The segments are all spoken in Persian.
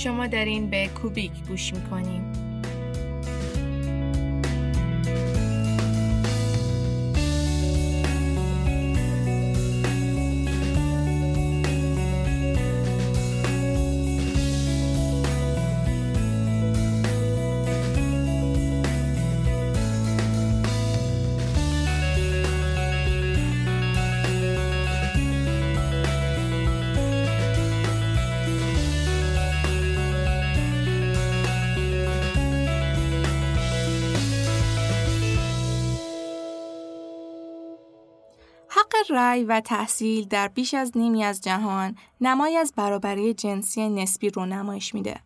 شما دارین به کوبیک گوش می‌کنیم رأی و تحصیل در بیش از نیمی از جهان نمای از برابری جنسی نسبی رو نمایش میده.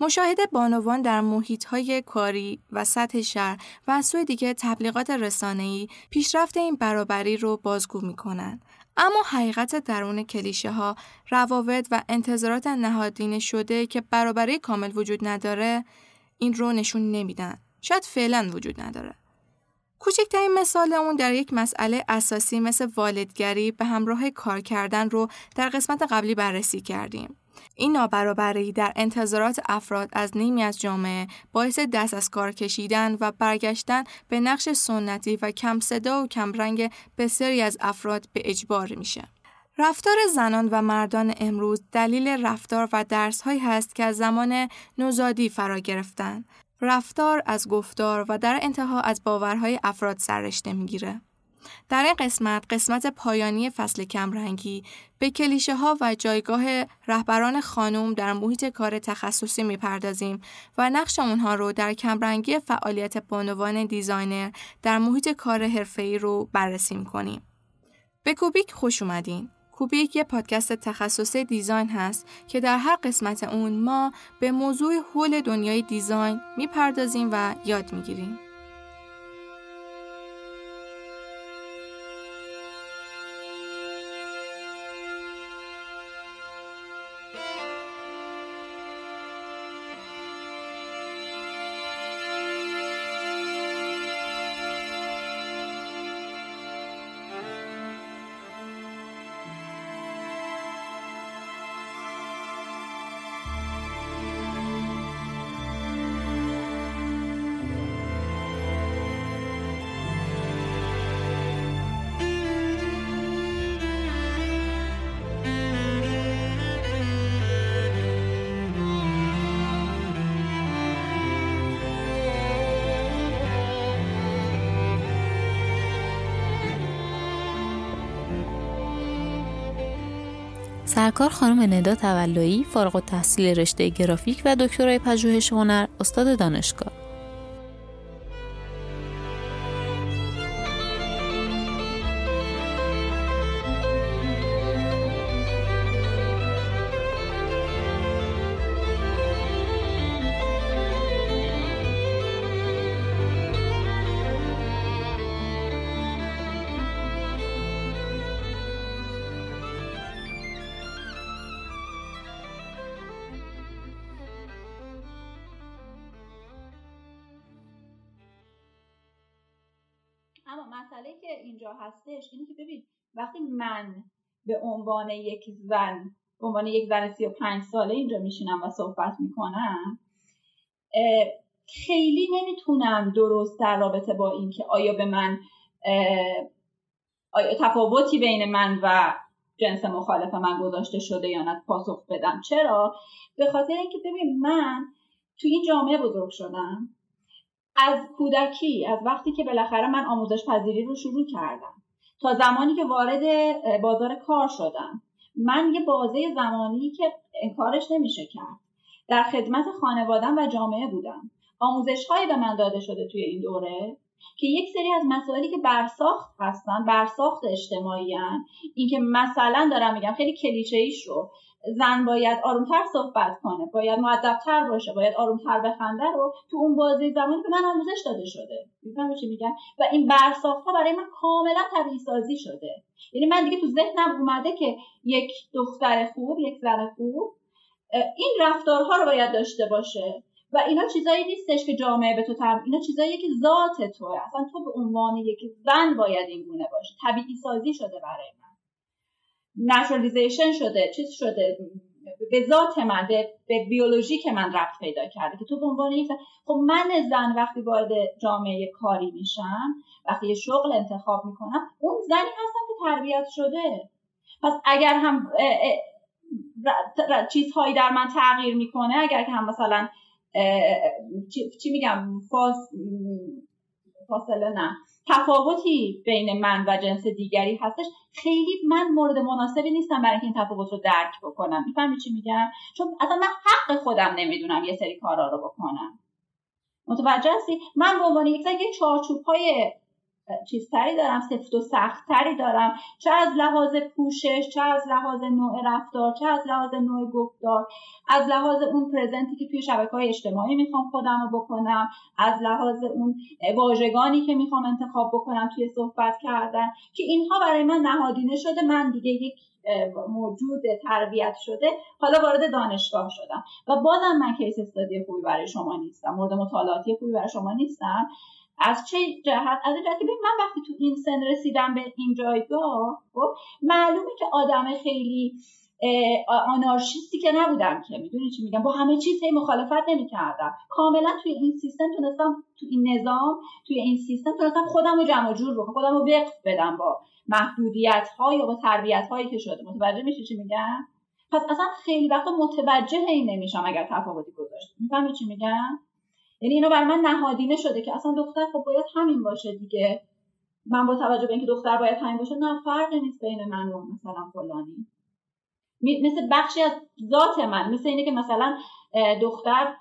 مشاهده بانوان در های کاری و سطح شهر و از سوی دیگه تبلیغات رسانه‌ای پیشرفت این برابری رو بازگو می‌کنن. اما حقیقت درون کلیشه ها، روابط و انتظارات نهادینه شده که برابری کامل وجود نداره، این رو نشون نمیدن. شاید فعلا وجود نداره. کوچکترین مثال اون در یک مسئله اساسی مثل والدگری به همراه کار کردن رو در قسمت قبلی بررسی کردیم. این نابرابری در انتظارات افراد از نیمی از جامعه باعث دست از کار کشیدن و برگشتن به نقش سنتی و کم صدا و کم رنگ بسیاری از افراد به اجبار میشه. رفتار زنان و مردان امروز دلیل رفتار و درس هایی هست که از زمان نوزادی فرا گرفتن رفتار از گفتار و در انتها از باورهای افراد سررشته می‌گیره. در این قسمت قسمت پایانی فصل کمرنگی به کلیشه ها و جایگاه رهبران خانم در محیط کار تخصصی می‌پردازیم و نقش اونها رو در کمرنگی فعالیت بانوان designer در محیط کار حرفه‌ای رو بررسی می‌کنیم. به کوبیک خوش اومدین. کوبیک یه پادکست تخصصی design هست که در هر قسمت اون ما به موضوع حول دنیای دیزاین می‌پردازیم و یاد می‌گیریم. سرکار خانم ندا تولایی فارغ التحصیل رشته گرافیک و دکترای پژوهش هنر استاد دانشگاه. هستش اینه که ببین وقتی من به عنوان یک زن به عنوان یک زن سی و پنج ساله اینجا میشینم و صحبت می‌کنم خیلی نمی‌تونم درست در رابطه با اینکه آیا به من آیا تفاوتی بین من و جنس مخالف من گذاشته شده یا نه پاسخ بدم. چرا؟ به خاطر اینکه ببین من توی این جامعه بزرگ شدم. از کودکی از وقتی که بالاخره من آموزش پذیری رو شروع کردم. تا زمانی که وارد بازار کار شدم. من یه بازه زمانی که انکارش نمیشه کرد. در خدمت خانوادم و جامعه بودم. آموزش هایی به من داده شده توی این دوره که یک سری از مسائلی که برساخت هستن برساخت اجتماعی هن. این که مثلا دارم میگم خیلی کلیشه ایش رو. زن باید آرومتر صحبت کنه باید معدبتر باشه باید آرومتر بخنده رو تو اون بازی زمانی به من آموزش داده شده. می‌فهمی چی میگم؟ و این برساخت ها برای من کاملا طبیعی سازی شده. یعنی من دیگه تو ذهنم اومده که یک دختر خوب یک زن خوب این رفتارها رو باید داشته باشه. و اینا چیزایی نیستش که جامعه به تو تر اینا چیزایی که ذات توه. اصلا تو به عنوان یک زن باید این گونه باشه. طبیعی سازی شده برای من نچرالیزیشن شده چیز شده به ذات من به, به بیولوژی که من رفت پیدا کرده که تو به عنوان یک خب من زن وقتی وارد جامعه کاری میشم وقتی یه شغل انتخاب می‌کنم اون زنی هستم که تربیت شده. پس اگر هم چیزهایی در من تغییر می‌کنه اگر که هم مثلا چی میگم فاصله نه. تفاوتی بین من و جنس دیگری هستش. خیلی من مورد مناسبی نیستم برای این تفاوت رو درک بکنم. می‌فهمی چی میگم؟ چون اصلا من حق خودم نمی‌دونم یه سری کارا رو بکنم. متوجه هستی؟ من به عنوان یک چارچوب های چیزتری دارم سفت و سختتری دارم. چه از لحاظ پوشش چه از لحاظ نوع رفتار چه از لحاظ نوع گفتار. از لحاظ اون پرزنتی که توی شبکه های اجتماعی می‌خوام خودم رو بکنم از لحاظ اون واژگانی که می‌خوام انتخاب بکنم توی صحبت کردن که اینها برای من نهادینه شده. من دیگه یک موجود تربیت شده حالا وارد دانشگاه شدم. و بازم من کیس استادی خوبی برای شما نیستم مورد مطالعاتی خوبی برای شما نیستم. از چه جهت؟ از جهتی من وقتی تو این سن رسیدم به این جایگاه خب معلومه که آدم خیلی آنارشیستی که نبودم که. می‌دونی چی میگم؟ با همه چیز هی مخالفت نمی‌کردم. کاملا توی این سیستم تونستم تو این نظام توی این سیستم تونستم خودم رو جمع جور بکنم خودم رو وقف بدم با محدودیت ها یا با تربیت هایی که شده. متوجه میشی چی میگم؟ پس اصلا خیلی وقتا متوجه این نمیشم اگر تفاوتی گذاشت. می‌فهمی چی میگم؟ یعنی اینو بر من نهادینه شده که اصلا دختر خب باید همین باشه دیگه. من با توجه به اینکه دختر باید همین باشه نه فرقی نیست بین من و مثلا فلانی. مثل بخشی از ذات من مثل اینه که مثلا دختر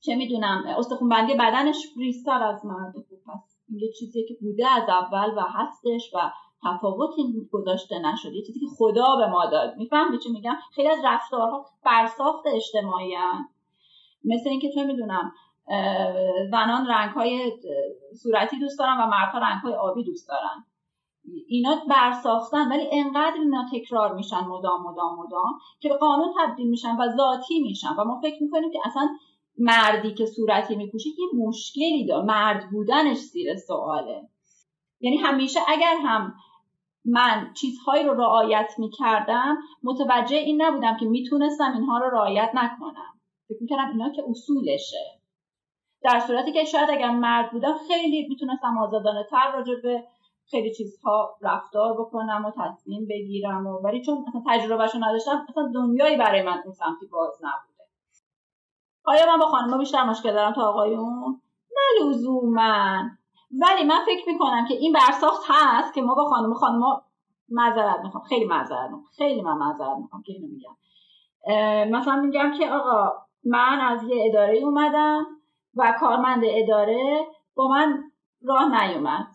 چه می‌دونم استخونبندی بدنش ریستر از مرد خوب هست یه چیزی که بوده از اول و هستش و تفاوتی گذاشته نشده. یه چیزی که خدا به ما داد. می‌فهمی چی میگم؟ خیلی از رفتارها برساخت اجتماعی هم. مثل اینکه چه می‌دونم زنان رنگ های صورتی دوست دارن و مردها رنگ های آبی دوست دارن. اینا برساختن ولی انقدر اینا تکرار میشن مدام مدام مدام که به قانون تبدیل میشن و ذاتی میشن. و ما فکر می‌کنیم که اصلا مردی که صورتی میپوشه یه مشکلی داره. مرد بودنش زیر سواله. یعنی همیشه اگر هم من چیزهایی رو رعایت می‌کردم متوجه این نبودم که می‌تونستم اینها رو رعایت نکنم. فکر می‌کردم اینا که اصولشه. در صورتی که شاید اگر مرد بودم خیلی می‌تونستم آزادانه تر راجع به خیلی چیزها رفتار بکنم و تصمیم بگیرم و ولی چون اصلا تجربهشو نداشتم اصلا دنیایی برای من اون سمتی باز نبوده. آیا من با خانم بیشتر مشکل دارم تا آقایون؟ نه لزوما. ولی من فکر می‌کنم که این برساخت هست که ما با خانم خانم معذرت می‌خوام. خیلی معذرت می‌خوام. خیلی من معذرت می‌خوام که اینو میگم. مثلا میگم که آقا من از یه اداره اومدم. و کارمند اداره با من راه نیومد.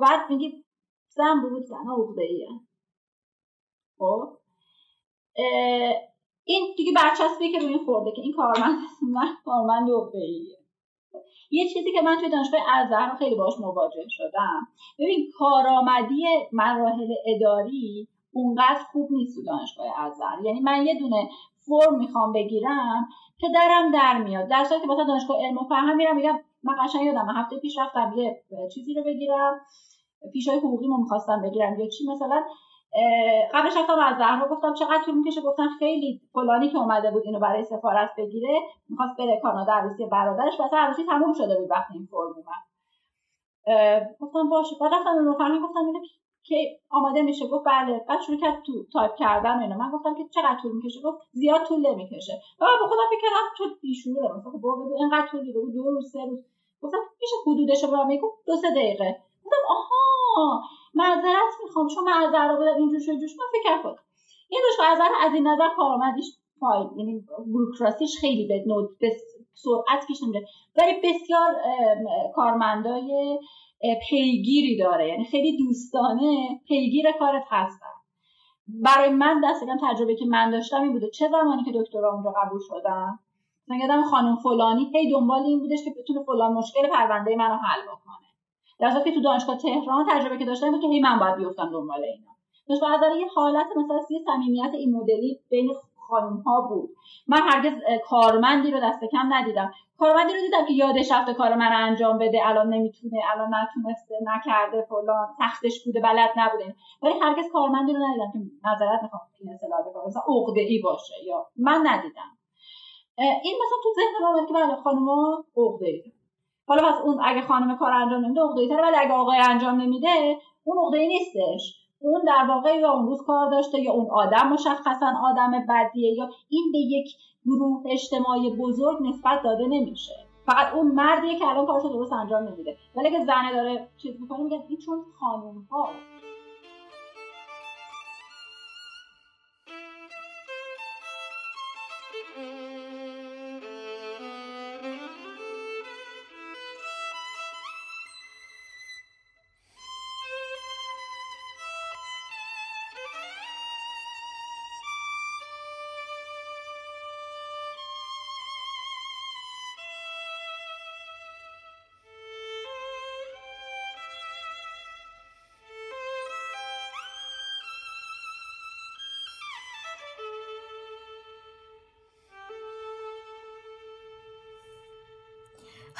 بعد میگی زن بود زن عقده ایه خب این دیگه برچسبی که روی خورده که این کارمند من کارمند عقده یه چیزی که من توی دانشگاه ازهر خیلی باش مواجه شدم. ببین کارآمدی مراحل اداری اونقدر خوب نیست تو دانشگاه ازهر یعنی من یه دونه فرم می‌خوام بگیرم که درم در میاد. در صورتی که مثلا دانشگاه علم و فرهنگ میرم میگم من قشنگ یادم هفته پیش رفتم یه چیزی رو بگیرم پیشای حقوقی ما می‌خواستم بگیرم یا چی مثلا. قبلش رفتم از زهرا گفتم چقدر طول می‌کشه؟ گفتن خیلی فلانی که اومده بود اینو برای سفارت بگیره می‌خواست بره کانادا عروسی برادرش. مثلا عروسی تموم شده بود وقتی این فرم اومد. گفتم باشه. بعد رفتم رو فرهنگ گفتم که آماده میشه. گفت بله. بعد شروع کرد تو تایپ کردن اینا. من گفتم که چقدر طول می‌کشه؟ گفت زیاد طول نمی‌کشه. و من با خودم فکر کردم تو بیشوره مثلا خب بگو اینقدر طول بگو دو روز سه روز. گفتم میشه حدودش رو میگم دو سه دقیقه. گفتم آها معذرت می‌خوام. شما معذرت بودم اینجور شو جوش من فکر کردم این دوش از این نظر کارآمدیش پای یعنی بروکراسیش خیلی به نود به سرعت پیش نمیره ولی بسیار کارمندای پیگیری داره. یعنی خیلی دوستانه پیگیر کارت هستن. برای من دست تجربه که من داشتم این بوده چه زمانی که دکترا اونجا قبول شدم مثلا یادم خانم فلانی هی دنبال این بودش که بتونه فلان مشکل پرونده منو حل بکنه. در که تو دانشگاه تهران تجربه که داشتم بود که هی من باید بیفتم دنبال اینا. داشت از یه حالت مثلا یه صمیمیت این مدلی بین خانم ها بود. من هرگز کارمندی رو دست کم ندیدم. کارمندی رو دیدم که یادش رفته کار من انجام بده الان نمی‌تونه الان نتونسته نکرده فلان سختش بوده بلد نبوده. ولی هرگز کارمندی رو ندیدم که نظرت می‌خوام این اصطلاح بکنم. مثلا عقده ای باشه یا من ندیدم. این مثلا تو ذهن من که بله خانم‌ها عقده ای حالا پس اون اگه خانم کار انجام نمیده عقده ولی اگه آقای انجام نمیده اون عقده نیستش. اون در واقع یا اون روز کار داشته یا اون آدم مشخصا آدم بدیه یا این به یک گروه اجتماعی بزرگ نسبت داده نمیشه. فقط اون مردیه که الان کارشو درست انجام نمیده. ولی اگه زنه داره چیز می‌کنه میگن این چون خانوم ها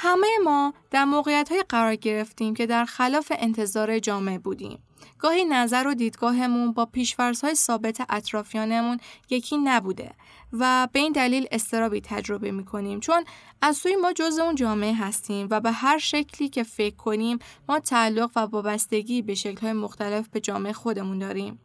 همه ما در موقعیت های قرار گرفتیم که در خلاف انتظار جامعه بودیم. گاهی نظر و دیدگاهمون با های ثابت اطرافیانمون یکی نبوده و به این دلیل استرابی تجربه می کنیم چون از سوی ما جز اون جامعه هستیم و به هر شکلی که فکر کنیم ما تعلق و وابستگی به های مختلف به جامعه خودمون داریم.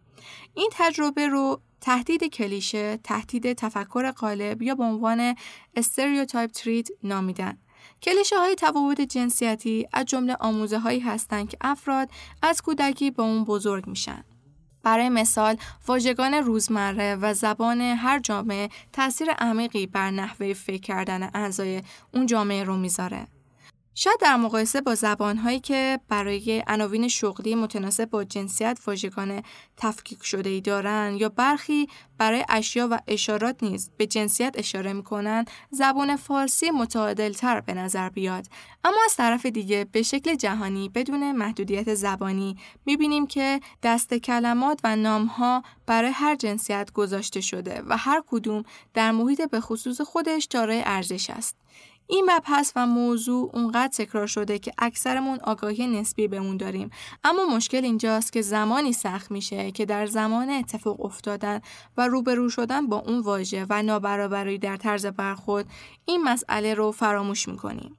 این تجربه رو تهدید کلیشه، تهدید تفکر قالب یا به عنوان stereotype threat نامیدن. کلیشه های تفاوت جنسیتی از جمله آموزه هایی هستند که افراد از کودکی با اون بزرگ میشن. برای مثال واژگان روزمره و زبان هر جامعه تاثیر عمیقی بر نحوه فکر کردن اعضای اون جامعه رو می‌ذاره. شاید در مقایسه با زبانهایی که برای عناوین شغلی متناسب با جنسیت واژگان تفکیک شده ای دارن یا برخی برای اشیا و اشارات نیز به جنسیت اشاره می‌کنن زبان فارسی متعادلتر به نظر بیاد. اما از طرف دیگه به شکل جهانی بدون محدودیت زبانی می‌بینیم که دست کلمات و نامها برای هر جنسیت گذاشته شده و هر کدوم در محیط به خصوص خودش دارای ارزش است. این مبحث و موضوع اونقدر تکرار شده که اکثرمون آگاهی نسبی بهمون داریم. اما مشکل اینجاست که زمانی سخت میشه که در زمان اتفاق افتادن و روبرو شدن با اون واژه و نابرابری در طرز برخورد این مسئله رو فراموش می‌کنیم.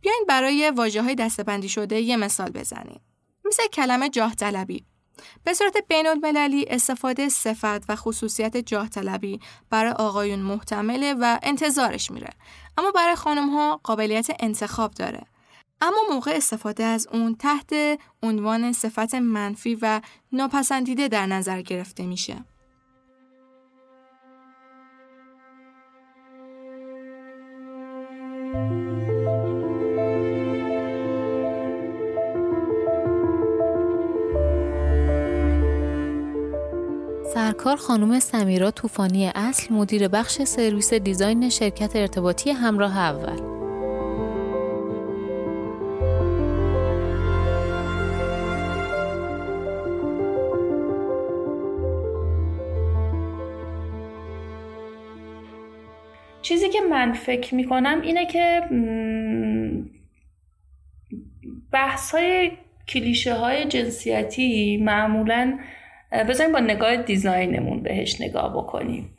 بیاین برای واژه های دستبندی شده یه مثال بزنیم. مثل کلمه جاه طلبی به صورت بین المللی استفاده صفت و خصوصیت جاه طلبی برای آقایون محتمله و انتظارش میره. اما برای خانم ها قابلیت انتخاب داره. اما موقع استفاده از اون تحت عنوان صفت منفی و ناپسندیده در نظر گرفته میشه. سرکار خانم سمیرا طوفانی اصل مدیر بخش سرویس دیزاین شرکت ارتباطی همراه اول. چیزی که من فکر می کنم اینه که بحث های کلیشه های جنسیتی معمولاً بذاریم با نگاه design مون بهش نگاه بکنیم.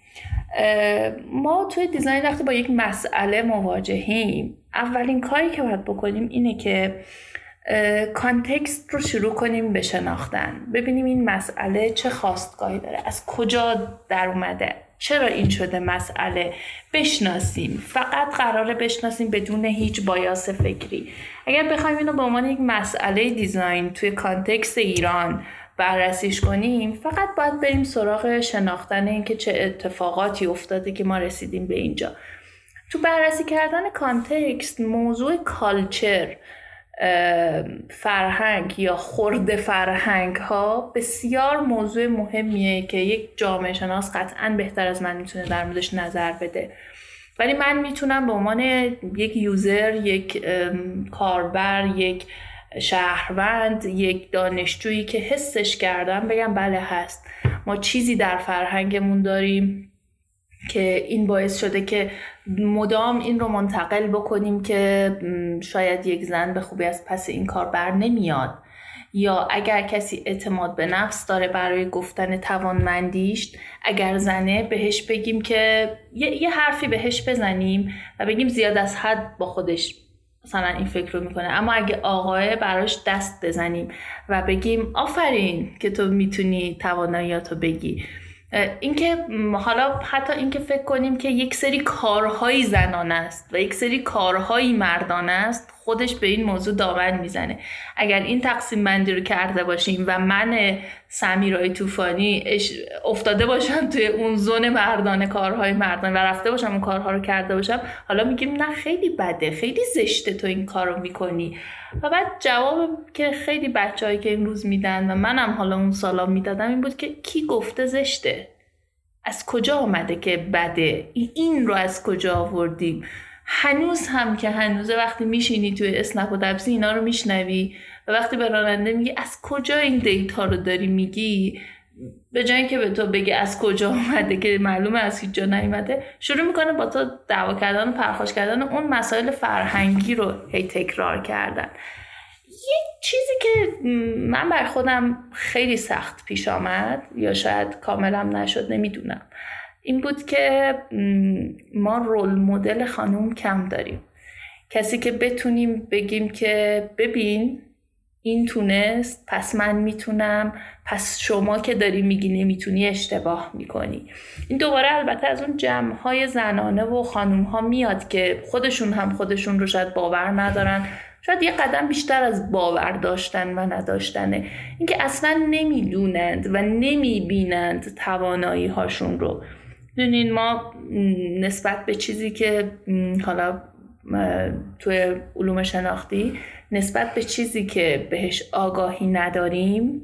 ما توی design وقتی با یک مسئله مواجهیم. اولین کاری که باید بکنیم اینه که context رو شروع کنیم به شناختن. ببینیم این مسئله چه خاستگاهی داره از کجا در اومده. چرا این شده مسئله؟ بشناسیم. فقط قراره بشناسیم بدون هیچ bias فکری. اگر بخوایم اینو به عنوان یک مسئله design توی context ایران بررسیش کنیم فقط باید بریم سراغ شناختن اینکه چه اتفاقاتی افتاده که ما رسیدیم به اینجا. تو بررسی کردن context موضوع culture فرهنگ یا خرده فرهنگ ها بسیار موضوع مهمیه که یک جامعه شناس قطعا بهتر از من می‌تونه در موردش نظر بده. ولی من می‌تونم به عنوان یک یوزر یک کاربر یک شهروند یک دانشجویی که حسش کردم بگم بله هست. ما چیزی در فرهنگمون داریم که این باعث شده که مدام این رو منتقل بکنیم که شاید یک زن به خوبی از پس این کار بر نمیاد. یا اگر کسی اعتماد به نفس داره برای گفتن توانمندیش اگر زنه بهش بگیم که یه, یه حرفی بهش بزنیم و بگیم زیاد از حد با خودش مثلا این فکر رو می‌کنه. اما اگه آقای براش دست بزنیم و بگیم آفرین که تو می‌تونی تواناییاتو بگی. اینکه حالا حتی اینکه فکر کنیم که یک سری کارهایی زنان است و یک سری کارهایی مردان است خودش به این موضوع دامن می‌زنه. اگر این تقسیم بندی رو کرده باشیم و من سمیرای طوفانی افتاده باشم توی اون زون مردانه کارهای مردانه و رفته باشم اون کارها رو کرده باشم حالا میگیم نه خیلی بده خیلی زشته تو این کار رو می‌کنی. و بعد جواب که خیلی بچههایی که امروز میدن و منم حالا اون سالا می‌دادم این بود که کی گفته زشته؟ از کجا آمده که بده؟ این رو از کجا آوردیم؟ هنوز هم که هنوزه وقتی میشینی توی اسنپ و دبسی اینا رو میشنوی و وقتی به راننده میگی از کجا این دیتا رو داری میگی؟ به جای که به تو بگه از کجا اومده که معلومه از هیچ جا نیومده شروع می‌کنه با تو دعوا کردن و پرخاش کردن اون مسائل فرهنگی رو هی تکرار کردن. یه چیزی که من بر خودم خیلی سخت پیش آمد یا شاید کاملم نشد نمی‌دونم. این بود که ما رول مدل خانوم کم داریم. کسی که بتونیم بگیم که ببین این تونست پس من می‌تونم پس شما که داری میگی نمی‌تونی اشتباه می‌کنی. این دوباره البته از اون جمع های زنانه و خانوم ها میاد که خودشون هم خودشون رو شاید باور ندارن. شاید یه قدم بیشتر از باور داشتن و نداشتنه. اینکه اصلا نمی‌دونند و نمی‌بینند توانایی هاشون رو. دونین ما نسبت به چیزی که حالا توی علوم شناختی نسبت به چیزی که بهش آگاهی نداریم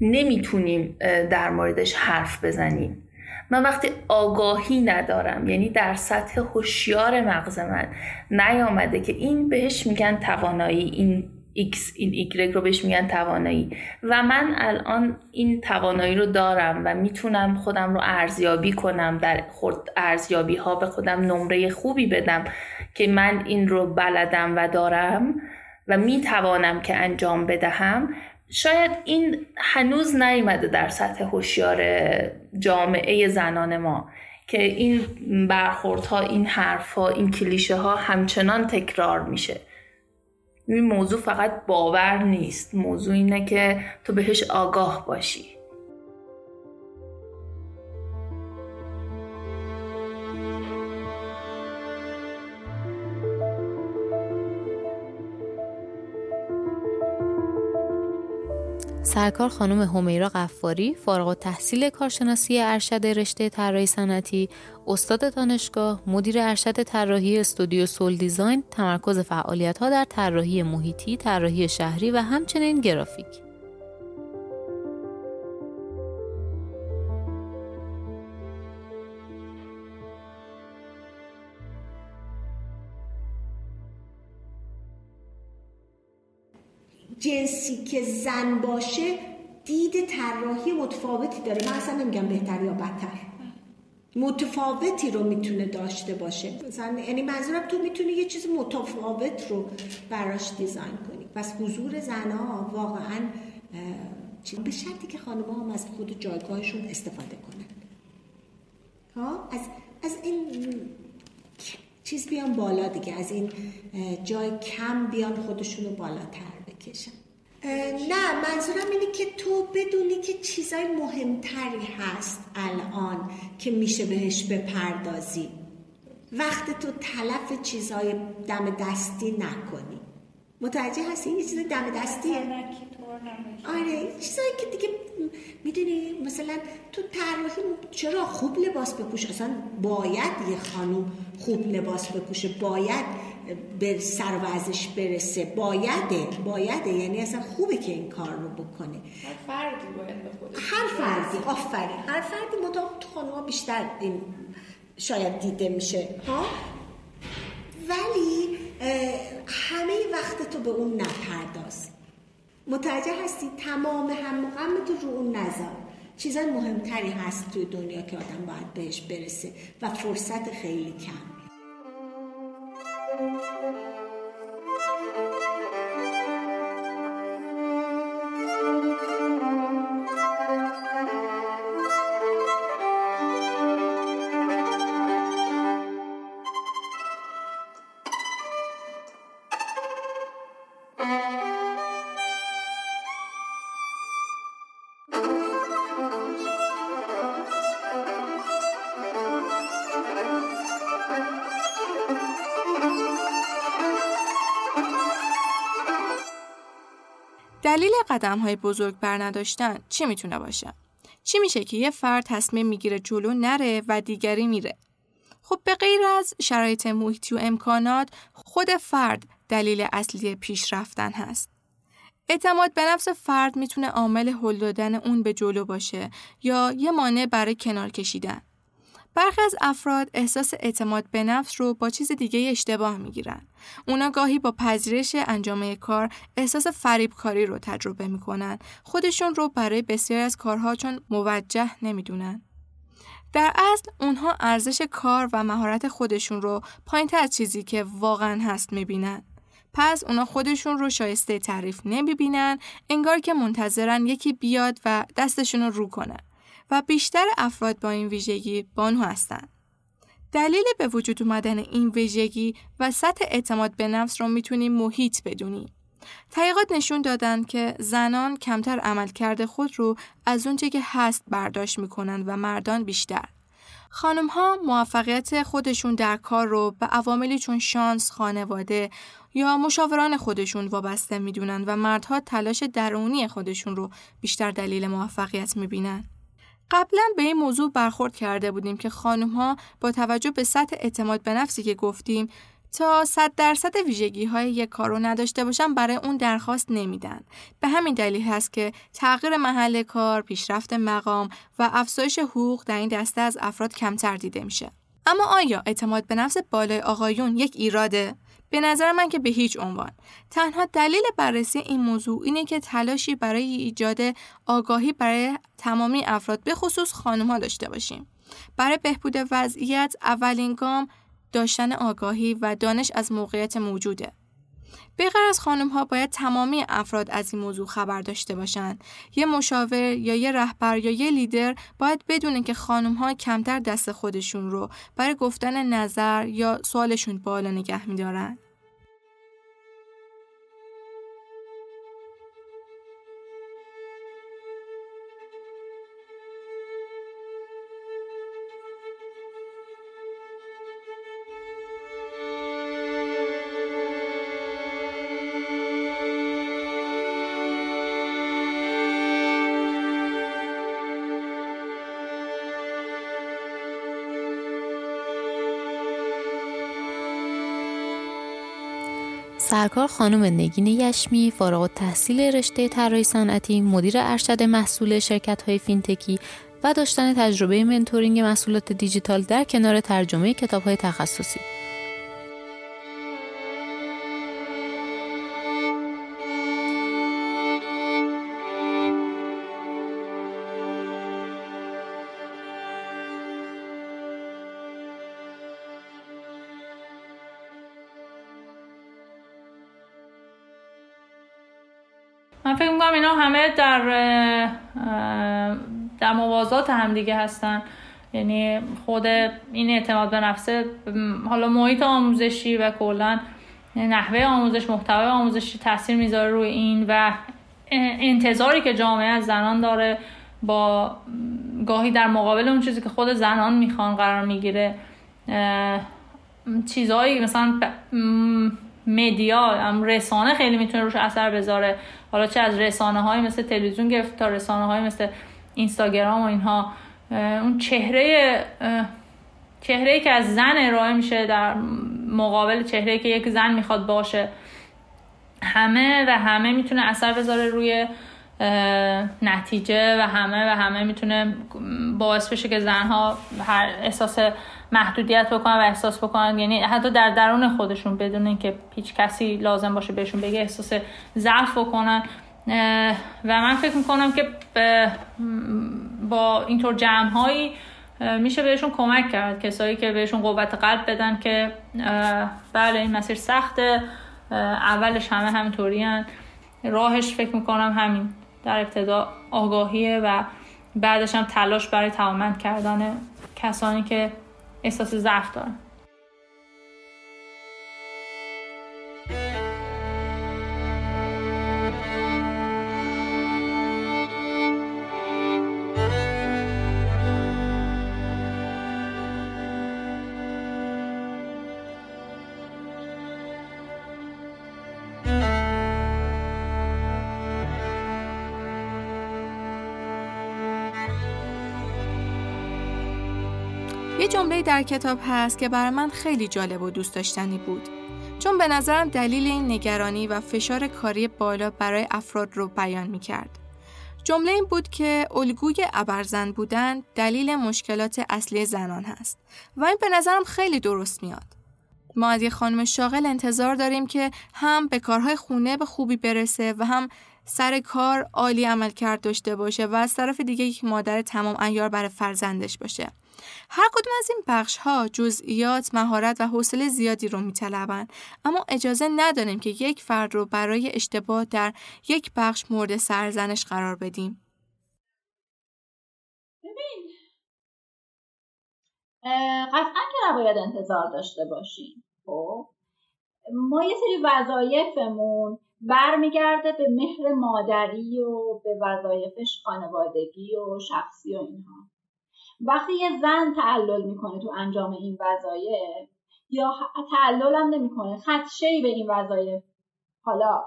نمی‌تونیم در موردش حرف بزنیم. من وقتی آگاهی ندارم یعنی در سطح هوشیار مغز من نیامده که این بهش میگن توانایی این X این Y رو بهش میگن توانایی. و من الان این توانایی رو دارم و می‌تونم خودم رو ارزیابی کنم در خود ارزیابی ها به خودم نمره خوبی بدم که من این رو بلدم و دارم و می‌توانم که انجام بدهم. شاید این هنوز نیومده در سطح هوشیار جامعه زنان ما که این برخوردها این حرفها این کلیشه ها همچنان تکرار میشه. این موضوع فقط باور نیست. موضوع اینه که تو بهش آگاه باشی. سرکار خانم همیرا قفاری فارغ تحصیل کارشناسی ارشد رشته طراحی صنعتی استاد دانشگاه مدیر ارشد طراحی استودیو سول دیزاین تمرکز فعالیت ها در طراحی محیطی طراحی شهری و همچنین گرافیک. جنسی که زن باشه دید طراحی متفاوتی داره. من اصلا نمیگم بهتر یا بدتر. متفاوتی رو می‌تونه داشته باشه. مثلا یعنی منظورم تو می‌تونی یه چیز متفاوت رو براش دیزاین کنی. پس حضور زنها واقعا به شرطی که خانمها هم از خود جایگاهشون استفاده کنن. ها از از این چیز بیان بالا دیگه. از این جای کم بیان خودشون رو بالاتر. نه منظورم اینه که تو بدونی که چیزای مهمتری هست الان که میشه بهش بپردازی. وقت تو تلف چیزای دم دستی نکنی. متوجه هستی؟ این چیز دم دستیه آره چیزایی که دیگه می‌دونی مثلا تو طراحی چرا خوب لباس بپوش؟ اصلا باید یه خانوم خوب لباس بپوشه باید به سر وزش برسه. بایده. بایده. یعنی اصلا خوبه که این کار رو بکنه. هر فردی باید به هر فردی. آفرین. هر فردی مطابق تو خانوها بیشتر این شاید دیده میشه. ها؟ ولی همه وقت تو به اون نپرداز. متوجه هستی؟ تمام هم تو رو اون نظر چیزای مهمتری هست توی دنیا که آدم باید بهش برسه و فرصت خیلی کم. دلیل قدم های بزرگ بر نداشتن چی می‌تونه باشه؟ چی میشه که یه فرد تصمیم می‌گیره جلو نره و دیگری میره؟ خب به غیر از شرایط محیطی و امکانات خود فرد دلیل اصلی پیشرفتن هست. اعتماد به نفس فرد می‌تونه عامل هل دادن اون به جلو باشه یا یه مانع برای کنار کشیدن. برخی از افراد احساس اعتماد به نفس رو با چیز دیگه اشتباه می‌گیرن. اونا گاهی با پذیرش انجام کار احساس فریبکاری رو تجربه می‌کنن. خودشون رو برای بسیاری از کارها چون موجه نمی‌دونن. در اصل اونها ارزش کار و مهارت خودشون رو پایین از چیزی که واقعا هست می‌بینن. پس اونا خودشون رو شایسته تعریف نمی‌بینن انگار که منتظرن یکی بیاد و دستشون رو رو کنن. و بیشتر افراد با این ویژگی بانو هستند. دلیل به وجود اومدن این ویژگی و سطح اعتماد به نفس رو می‌تونیم محیط بدونیم. تحقیقات نشون دادن که زنان کمتر عمل کرده خود رو از اونچه که هست برداشت می‌کنن و مردان بیشتر. خانم ها موفقیت خودشون در کار رو به عواملی چون شانس، خانواده یا مشاوران خودشون وابسته می‌دونن و مردها تلاش درونی خودشون رو بیشتر دلیل موفقیت می‌بینن. قبلا به این موضوع برخورد کرده بودیم که خانم ها با توجه به سطح اعتماد به نفسی که گفتیم تا صد درصد ویژگی های یک کار نداشته باشن برای اون درخواست نمیدن. به همین دلیل هست که تغییر محل کار، پیشرفت مقام و افزایش حقوق در این دسته از افراد کمتر دیده میشه. اما آیا اعتماد به نفس بالای آقایون یک ایراده؟ به نظر من که به هیچ عنوان. تنها دلیل بررسی این موضوع اینه که تلاشی برای ایجاد آگاهی برای تمامی افراد به خصوص خانمها داشته باشیم. برای بهبود وضعیت اولین گام داشتن آگاهی و دانش از موقعیت موجوده. بغیر از خانم ها باید تمامی افراد از این موضوع خبر داشته باشند. یه مشاور یا یه رهبر یا یه لیدر باید بدونه که خانم ها کمتر دست خودشون رو برای گفتن نظر یا سوالشون بالا نگه میدارن. سرکار خانم نگین یشمی فارغ التحصیل رشته طراحی صنعتی مدیر ارشد محصول شرکت های fintech ی و داشتن تجربه mentoring محصولات دیجیتال در کنار ترجمه کتاب های تخصصی. در در موازات هم دیگه هستن. یعنی خود این اعتماد به نفسه حالا محیط آموزشی و کلا نحوه آموزش محتوای آموزشی تاثیر می‌ذاره روی این و انتظاری که جامعه از زنان داره با گاهی در مقابل اون چیزی که خود زنان می‌خوان قرار می‌گیره چیزهایی مثلا مدیا رسانه خیلی می‌تونه روش اثر بذاره. حالا چه از رسانه های مثل تلویزیون گرفت تا رسانه های مثل اینستاگرام و اینها. اون چهره چهره که از زن ارائه میشه در مقابل چهره که یک زن می‌خواد باشه. همه و همه می‌تونه اثر بذاره روی نتیجه و همه و همه می‌تونه باعث بشه که زنها هر احساس محدودیت بکنن و احساس بکنن. یعنی حتی در درون خودشون بدون اینکه هیچ کسی لازم باشه بهشون بگه احساس ضعف بکنن. و من فکر می‌کنم که با اینطور جمع میشه بهشون کمک کرد. کسایی که بهشون قوت قلب بدن که بله این مسیر سخته. اولش همه همینطوری راهش فکر می‌کنم همین. در ابتدا آگاهیه و بعدش هم تلاش برای توانمند کردن کسانی که احساس ضعف دارن جمله در کتاب هست که برای من خیلی جالب و دوست داشتنی بود. چون به نظرم دلیل این نگرانی و فشار کاری بالا برای افراد رو بیان می کرد. جمله این بود که الگوی ابرزن بودن دلیل مشکلات اصلی زنان هست و این به نظرم خیلی درست میاد. ما از یه خانم شاغل انتظار داریم که هم به کارهای خونه به خوبی برسه و هم سر کار عالی عمل کرد داشته باشه و از طرف دیگه یک مادر تمام انیار برای فرزندش باشه. هر کدوم از این بخش ها جزئیات، مهارت و حوصله زیادی رو میطلبن اما اجازه نداریم که یک فرد رو برای اشتباه در یک بخش مورد سرزنش قرار بدیم. ببین قطعا که نباید انتظار داشته باشیم. خب ما یه سری وظایفمون برمیگرده به مهر مادری و به وظایفش خانوادگی و شخصی و اینها. وقتی یه زن تعلل می‌کنه تو انجام این وظایف یا تعلل هم نمی‌کنه خدشه به این وظایف. حالا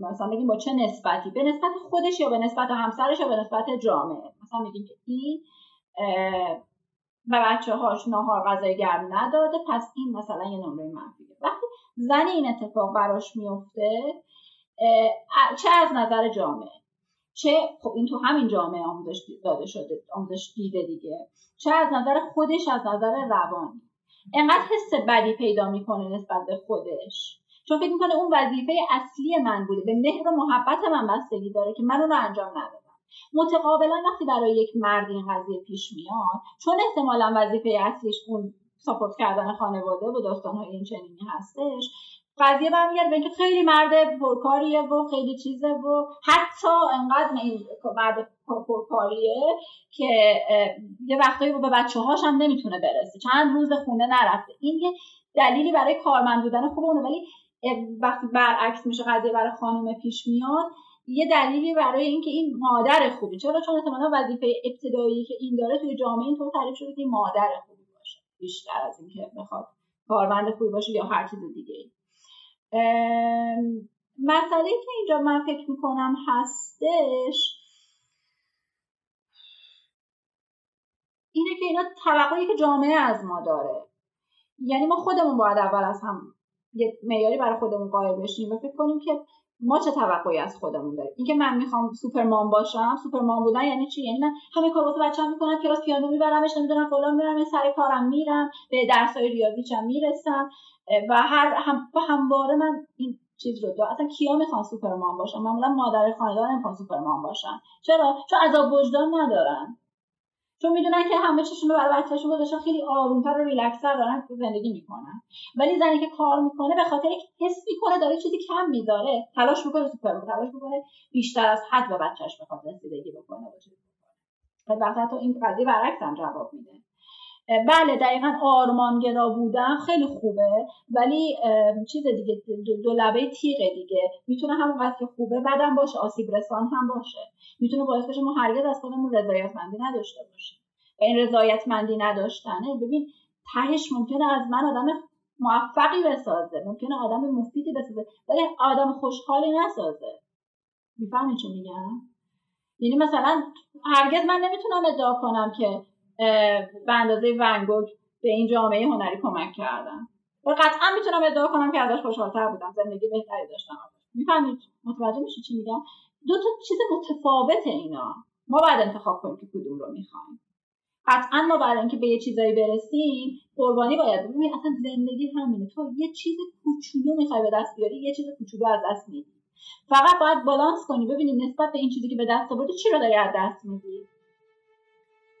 مثلا بگیم با چه نسبتی؟ به نسبت خودش یا به نسبت همسرش یا به نسبت جامعه؟ مثلا میگیم که این به بچه هاش ناهار غذای گرم نداده پس این مثلا یه نمره منفیه. وقتی زن این اتفاق براش میفته چه از نظر جامعه؟ چه خب این تو همین جامعه آموزش داده شده آموزش دیده دیگه. چه از نظر خودش از نظر روانی. انقدر حس بدی پیدا می‌کنه نسبت به خودش. چون فکر می‌کنه اون وظیفه اصلی من بوده. به مهر و محبت من بستگی داره که من اون رو انجام ندادم. متقابلا وقتی برای یک مرد این قضیه پیش میاد چون احتمالا وظیفه اصلیش اون ساپورت کردن خانواده و داستانهای این چنینی هستش قضیه برمیگرده به اینکه خیلی مرد پرکاریه و خیلی چیزه و حتی انقدر این مرد پرکاریه که یه وقتایی به بچه هاش هم نمی‌تونه برسه. چند روز خونه نرفته. این یه دلیلی برای کارمند بودن خوبه اونه ولی وقتی برعکس میشه قضیه برای خانم پیش میاد یه دلیلی برای اینکه این مادر خوبی. چرا؟ چون احتمالا وظیفه ابتدایی که این داره توی جامعه اینطور تعریف شده که مادر خوبی باشه. بیشتر از اینکه بخواد کارمند خوبی باشه یا هر چیز دیگه ای. مسئله که اینجا من فکر می‌کنم هستش اینه که اینا توقعی که جامعه از ما داره. یعنی ما خودمون باید اول از هم یه معیاری برای خودمون قائل بشیم و فکر کنیم که ما چه توقعی از خودمون داریم؟ اینکه من می‌خوام سوپرمان باشم سوپرمان بودن یعنی چی؟ یعنی من همه کار واسه بچه‌م می‌کنم کلاس پیانو میبرمش نمی‌دونم فلان میرم سر کارم میرم به درسای ریاضیچم می‌رسم. و هر هم همواره من این چیز رو دارم. اصلا کیا می‌خوان سوپرمان باشن؟ معمولا مادر خانواده نمی‌خوان سوپرمان باشن. چرا؟ چون عذاب وجدان ندارن. چون می‌دونن که همه چیشون رو برای بچه‌شون گذاشتن خیلی آرومتر و ریلکس‌تر دارن زندگی می‌کنن. ولی زنی که کار می‌کنه به خاطر اینکه حس می‌کنه داره چیزی کم می‌ذاره تلاش می‌کنه سوپرمان تلاش می‌کنه بیشتر از حد به بچه‌ش بخواد رسیدگی بکنه و چیز بکنه تو این قضیه برعکس هم جواب میده. بله دقیقا آرمانگرا بودن خیلی خوبه ولی چیز دیگه دو لبه تیغه دیگه. می‌تونه همون قضیه که خوبه بدم باشه آسیب رسان هم باشه. می‌تونه باعث بشه ما هرگز از خودمون رضایتمندی نداشته باشیم. و این رضایتمندی نداشتنه. ببین تهش ممکنه از من آدم موفقی بسازه ممکنه آدم مفیدی بسازه ولی آدم خوشحالی نسازه. می‌فهمی چی میگم؟ یعنی مثلا هرگز من نمی‌تونم ادعا کنم که به اندازه ونگوگ به این جامعه هنری کمک کردم و قطعا می‌تونم ادعا کنم که ازش خوشحالتر بودم. زندگی بهتری داشتم. می‌فهمید متوجه میشی چی میگم؟ دو تا چیز متفاوت اینا. ما باید انتخاب کنیم که کدوم رو می‌خوایم. قطعا ما برای اینکه به یه چیزایی برسیم قربانی باید ببینید اصلا زندگی همینه. تو یه چیز کوچولو می‌خوای به دست بیاری یه چیز کوچولو از دست میدی. فقط باید بالانس کنی ببینید نسبت به این چیزی که به دست آوردی چی رو داری از دست میدی.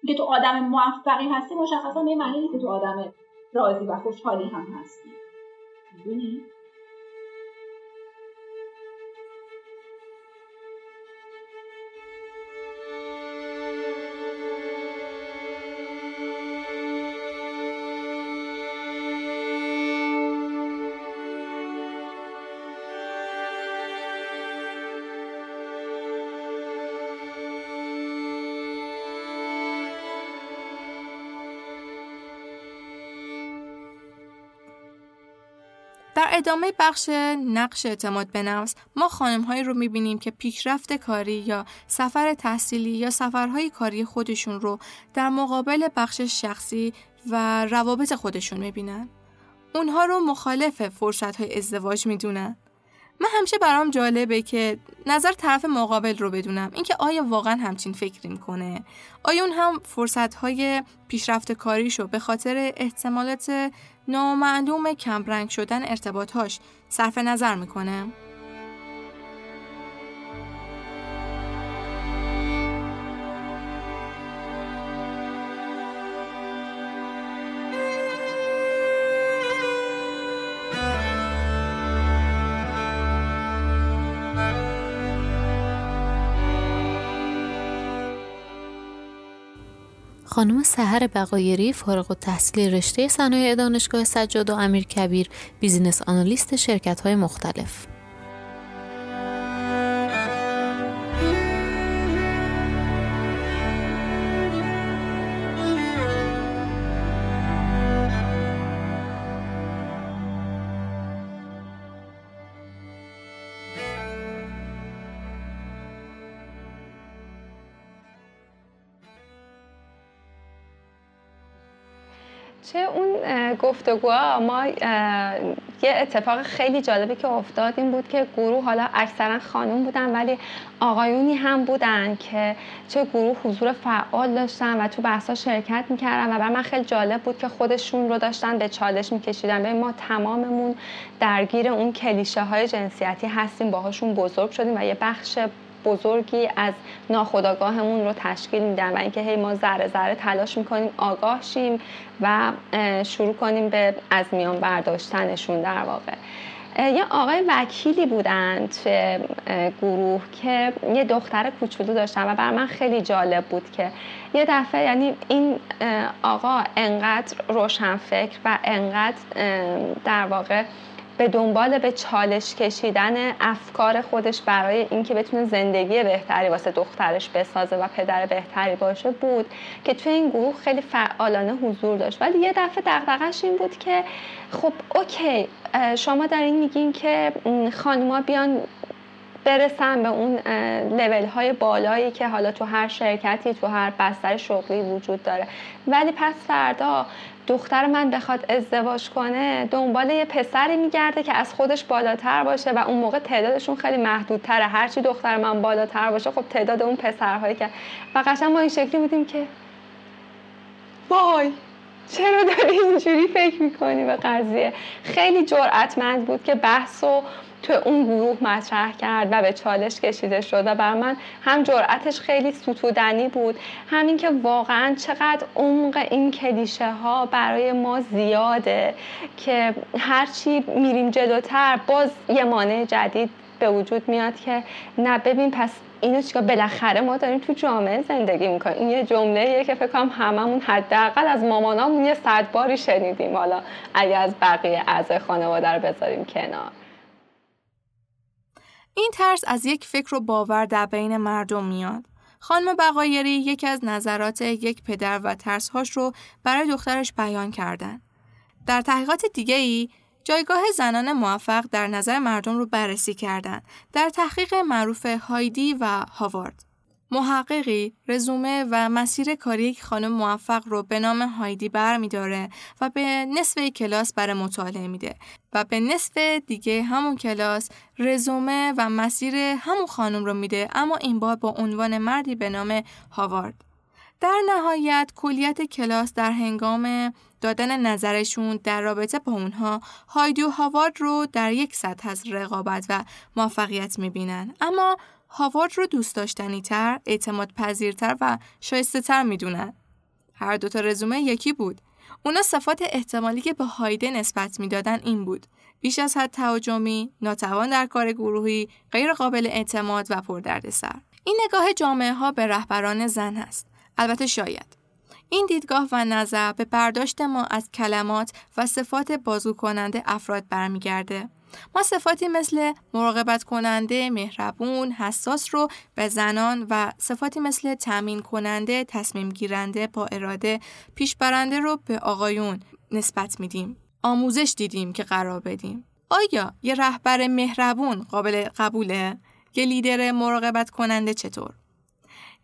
که تو آدم موفقی هستی مشخصا به معنی که تو آدم راضی و خوشحالی هم هستی. ادامه بخش نقش اعتماد به نفس ما خانم هایی رو می‌بینیم که پیشرفت کاری یا سفر تحصیلی یا سفرهای کاری خودشون رو در مقابل بخش شخصی و روابط خودشون می‌بینن. اونها رو مخالف فرصت های ازدواج می‌دونن. من همیشه برام جالبه که نظر طرف مقابل رو بدونم اینکه آیا واقعا همچین فکری می‌کنه آیا اون هم فرصت های پیشرفت کاریشو به خاطر احتمالات نامعلوم کمرنگ شدن ارتباطهاش صرف نظر می‌کنه. خانم سهر بقایری فارغ و تحصیل رشته صنایع دانشگاه سجاد و امیر کبیر بیزینس آنالیست شرکت های مختلف. گفتگوها ما یه اتفاق خیلی جالبی که افتاد این بود که گروه حالا اکثرا خانوم بودن ولی آقایونی هم بودن که چه گروه حضور فعال داشتن و تو بحثا شرکت می‌کردن. و بر من خیلی جالب بود که خودشون رو داشتن به چالش میکشیدن. به ما تماممون درگیر اون کلیشه های جنسیتی هستیم باهاشون بزرگ شدیم و یه بخش بزرگی از ناخداگاهمون رو تشکیل میدن و اینکه هی ما ذره ذره تلاش می‌کنیم آگاه شیم و شروع کنیم به از میان برداشتنشون در واقع. یه آقای وکیلی بودن توی گروه که یه دختر کوچولو داشتن و بر من خیلی جالب بود که یه دفعه یعنی این آقا انقدر روشن فکر و انقدر در واقع به دنبال به چالش کشیدن افکار خودش برای اینکه بتونه زندگی بهتری واسه دخترش بسازه و پدر بهتری باشه بود که توی این گروه خیلی فعالانه حضور داشت. ولی یه دفعه دغدغش این بود که خب اوکی شما در این میگین که خانوما بیان برسن به اون لول های بالایی که حالا تو هر شرکتی تو هر بستر شغلی وجود داره. ولی پس فردا دختر من بخواد ازدواج کنه دنبال یه پسری میگرده که از خودش بالاتر باشه و اون موقع تعدادشون خیلی محدودتره. هرچی دختر من بالاتر باشه خب تعداد اون پسرهایی که و قشنگ ما این شکلی بودیم که وای چرا داری اینجوری فکر می‌کنی به قضیه؟ خیلی جرأتمند بود که بحث و تو اون گروه مطرح کرد و به چالش کشیده شد و بر من هم جرأتش خیلی ستودنی بود همین که واقعا چقدر عمق این کلیشه ها برای ما زیاده که هرچی میریم جلوتر باز یه مانع جدید به وجود میاد که نه ببین پس اینو چیکار بالاخره ما داریم تو جامعه زندگی می‌کنیم. این یه جمله که فکر کنم هممون حداقل از مامانامون یه صد باری شنیدیم. حالا اگه از بقیه اعضای خانواده رو بذاریم کنار. این ترس از یک فکر و باور در بین مردم میاد. خانم بقایری یکی از نظرات یک پدر و ترسهاش رو برای دخترش بیان کردن. در تحقیقات دیگه ای جایگاه زنان موفق در نظر مردم رو بررسی کردند در تحقیق معروف هایدی و هاوارد. محققی رزومه و مسیر کاری یک خانم موفق رو به نام هایدی بر داره و به نصف کلاس برای مطالعه میده و به نصف دیگه همون کلاس رزومه و مسیر همون خانم رو میده اما این بار با عنوان مردی به نام هاوارد. در نهایت کلیت کلاس در هنگام دادن نظرشون در رابطه با اونها هایدی و هاوارد رو در یک سطح از رقابت و موفقیت می‌بینن. اما هاوارد رو دوست داشتنی تر، اعتماد پذیرتر و شایسته تر می‌دونن. هر دوتا رزومه یکی بود. اونا صفات احتمالی که به هایده نسبت می‌دادن این بود. بیش از حد تهاجمی، ناتوان در کار گروهی، غیر قابل اعتماد و پردردسر. این نگاه جامعه ها به رهبران زن است. البته شاید. این دیدگاه و نظر به برداشت ما از کلمات و صفات بازو کننده افراد برمیگرده. ما صفاتی مثل مراقبت کننده، مهربون، حساس رو به زنان و صفاتی مثل تامین کننده، تصمیم گیرنده، با اراده، پیشبرنده رو به آقایون نسبت میدیم. آموزش دیدیم که قرار بدیم. آیا یه رهبر مهربون قابل قبوله؟ یه لیدر مراقبت کننده چطور؟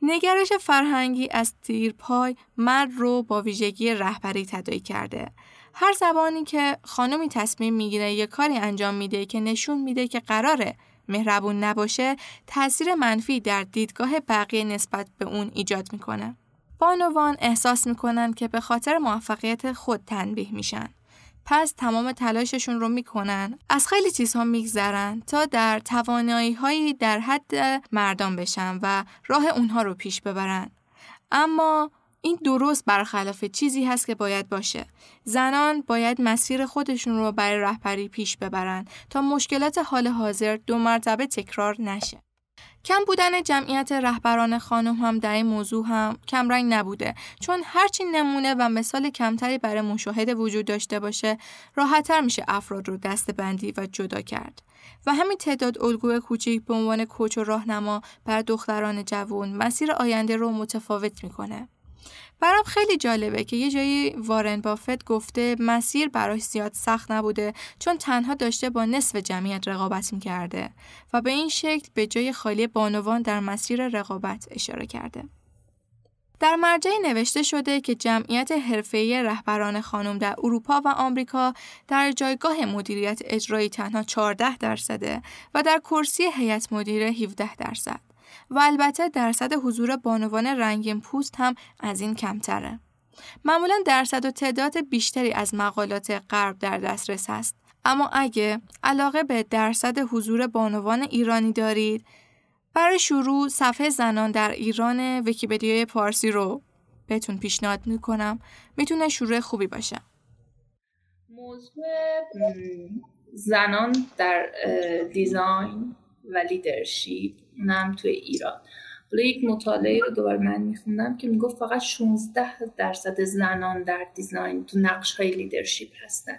نگرش فرهنگی از تیرپای مرد رو با ویژگی رهبری تدایی کرده. هر زبانی که خانمی تصمیم می‌گیره یه کاری انجام میده که نشون میده که قراره مهربون نباشه تاثیر منفی در دیدگاه بقیه نسبت به اون ایجاد می‌کنه. بانوان احساس می‌کنن که به خاطر موفقیت خود تنبیه میشن. پس تمام تلاششون رو می‌کنن از خیلی چیزها میگذرن تا در توانایی هایی در حد مردان بشن و راه اونها رو پیش ببرن اما این درست برخلاف چیزی هست که باید باشه. زنان باید مسیر خودشون رو برای رهبری پیش ببرن تا مشکلات حال حاضر دو مرتبه تکرار نشه. کم بودن جمعیت رهبران خانم هم در این موضوع هم کمرنگ نبوده چون هرچی نمونه و مثال کمتری برای مشاهده وجود داشته باشه راحتتر میشه افراد رو دست بندی و جدا کرد و همین تعداد الگوی کوچیک به عنوان کوچ و راهنما بر دختران جوان مسیر آینده رو متفاوت می‌کنه برام خیلی جالبه که یه جایی وارن بافت گفته مسیر براش زیاد سخت نبوده چون تنها داشته با نصف جمعیت رقابت می‌کرده و به این شکل به جای خالی بانوان در مسیر رقابت اشاره کرده. در مرجعی نوشته شده که جمعیت حرفه‌ای رهبران خانم در اروپا و آمریکا در جایگاه مدیریت اجرایی تنها 14 درصده و در کرسی هیئت مدیره 17 درصد. و البته درصد حضور بانوان رنگین پوست هم از این کمتره. معمولا درصد و تعداد بیشتری از مقالات غرب در دسترس است. اما اگه علاقه به درصد حضور بانوان ایرانی دارید، برای شروع صفحه زنان در ایران ویکیپدیای پارسی رو بهتون پیشنهاد می‌کنم. می‌تونه شروع خوبی باشه. موضوع زنان در design و leadership اونم توی ایران. حالا یک مطالعه رو دوباره من میخوندم که می‌گفت فقط 16 درصد زنان در design تو نقش های leadership هستن.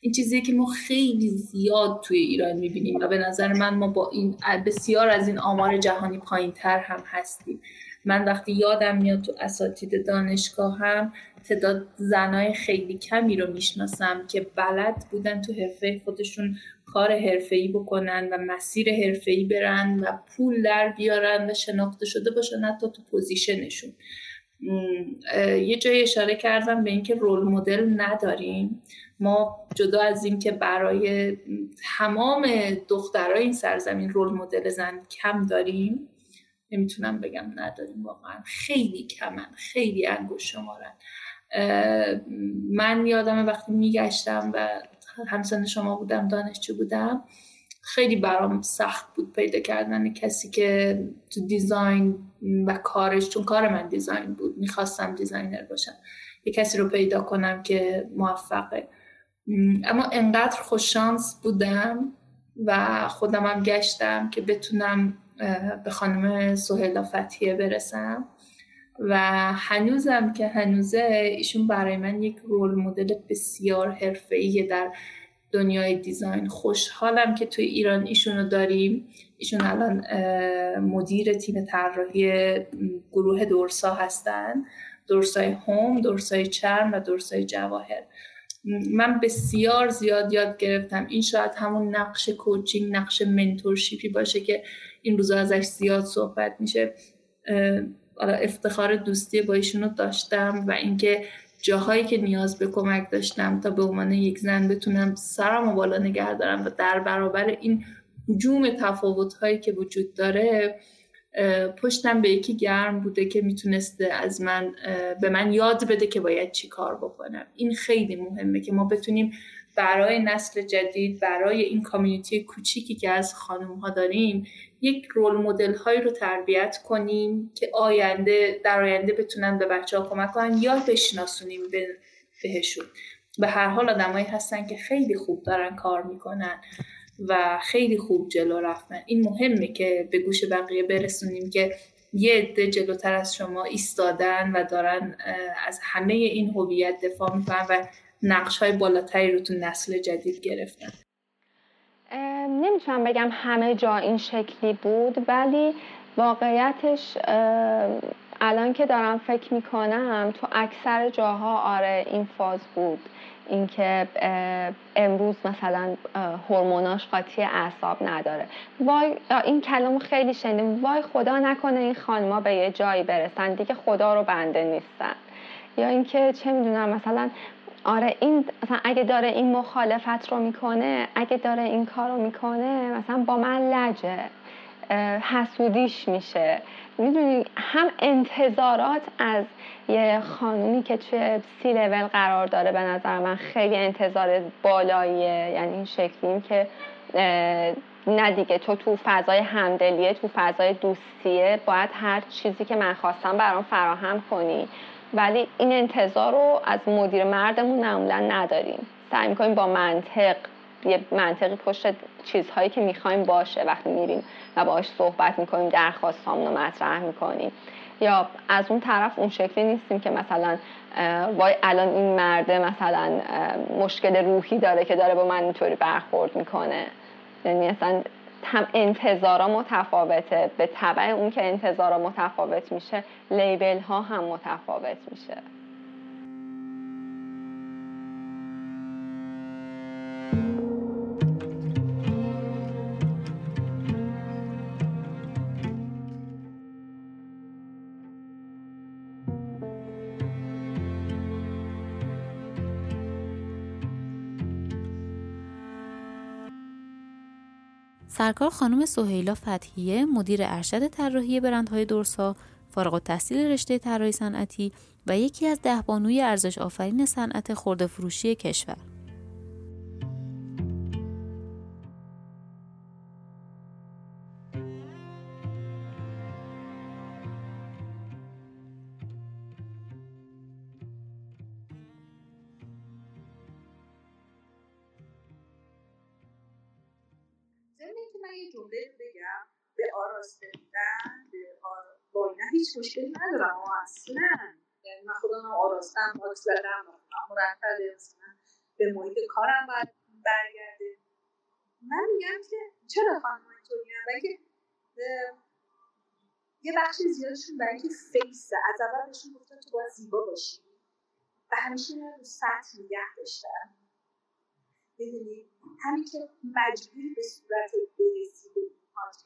این چیزی که ما خیلی زیاد توی ایران می‌بینیم و به نظر من ما با این بسیار از این آمار جهانی پایین تر هم هستیم. من وقتی یادم میاد تو اساتید دانشگاه هم تعداد زنای خیلی کمی رو می‌شناسم که بلد بودن تو حرفه خودشون کار حرفه‌ای بکنن و مسیر حرفه‌ای برن و پول در بیارن و شناخته شده باشن حتی تو پوزیشنشون. یه جای اشاره کردم به اینکه رول مدل نداریم. ما جدا از اینکه برای تمام دخترای این سرزمین رول مدل زن کم داریم نمی‌تونم بگم نداریم واقعا. خیلی کمن خیلی انگوش شمارن. من یادم وقتی میگشتم و همسن شما بودم دانشجو بودم خیلی برام سخت بود پیدا کردن کسی که تو design و کارش چون کار من design بود می‌خواستم designer باشم یه کسی رو پیدا کنم که موفقه. اما انقدر خوششانس بودم و خودم هم گشتم که بتونم به خانم سهیلا فتیه برسم. و هنوزم که هنوزه ایشون برای من یک رول مدل بسیار حرفه‌ای در دنیای دیزاین. خوشحالم که توی ایران ایشونو داریم. ایشون الان مدیر تیم طراحی گروه دورسا هستن. دورسای هوم، دورسای چرم و دورسای جواهر. من بسیار زیاد یاد گرفتم. این شاید همون نقش کوچینگ نقش منتورشیپی باشه که این روزا ازش زیاد صحبت میشه. افتخار دوستی با ایشونو داشتم و اینکه جاهایی که نیاز به کمک داشتم تا به عنوان یک زن بتونم سرم و بالا نگه دارم و در برابر این حجوم تفاوت هایی که وجود داره پشتم به یکی گرم بوده که می‌تونسته از من به من یاد بده که باید چی کار بکنم. این خیلی مهمه که ما بتونیم برای نسل جدید برای این کامیونیتی کوچیکی که از خانم ها داریم یک رول مدل هایی رو تربیت کنیم که آینده در آینده بتونن به بچه ها کمک کنن یا بشناسونیم بهشون. به هر حال آدمایی هستن که خیلی خوب دارن کار می‌کنن و خیلی خوب جلو رفتن. این مهمه که به گوش بقیه برسونیم که یه عده جلوتر از شما ایستادن و دارن از همه این هویت دفاع می‌کنن و نقش های بالاتری رو تو نسل جدید گرفتن. نمی‌تونم بگم همه جا این شکلی بود ولی واقعیتش الان که دارم فکر می‌کنم تو اکثر جاها آره این فاز بود. اینکه امروز مثلا هورموناش قاطی اعصاب نداره. وای این کلام خیلی شنیدم. وای خدا نکنه این خانما به یه جایی برسن. دیگه خدا رو بنده نیستن. یا اینکه چه می‌دونم مثلا آره این مثلا اگه داره این مخالفت رو می‌کنه اگه داره این کار رو می‌کنه مثلا با من لجه حسودیش میشه. می‌دونی هم انتظارات از یه خانومی که توی سی لول قرار داره به نظر من خیلی انتظار بالاییه. یعنی این شکلیم که نه دیگه تو تو فضای همدلیه تو فضای دوستیه باید هر چیزی که من خواستم برام فراهم کنی. ولی این انتظار رو از مدیر مردمون معمولا نداریم. سعی می‌کنیم با منطق یه منطقی پشت چیزهایی که می‌خوایم باشه وقتی میریم و باهاش صحبت می‌کنیم درخواست رو مطرح می‌کنیم. یا از اون طرف اون شکلی نیستیم که مثلا وای الان این مرده مثلا مشکل روحی داره که داره با من اینطوری برخورد می‌کنه. یعنی اصلا هم انتظارا متفاوته. به طبع اون که انتظارا متفاوت میشه لیبل ها هم متفاوت میشه. سرکار خانم سهیلا فتحیه مدیر ارشد طراحی برندهای دورسا فارغ التحصیل رشته طراحی صنعتی و یکی از ده بانوی ارزش آفرین صنعت خورده فروشی کشور. مشکلی ندارم. و اصلا. یعنی من خودم آراستم آک زدم مرتبه مثلا به محیط کارم باید برگرده. من میگم که چرا خانم اینطوری که یه بخش زیادشون برای اینکه فیسه از اول بهشون گفتن تو باید زیبا باشی. و همیشه رو سطح نگه داشتن. ببینید همین که مجبوری به صورت برسی پانت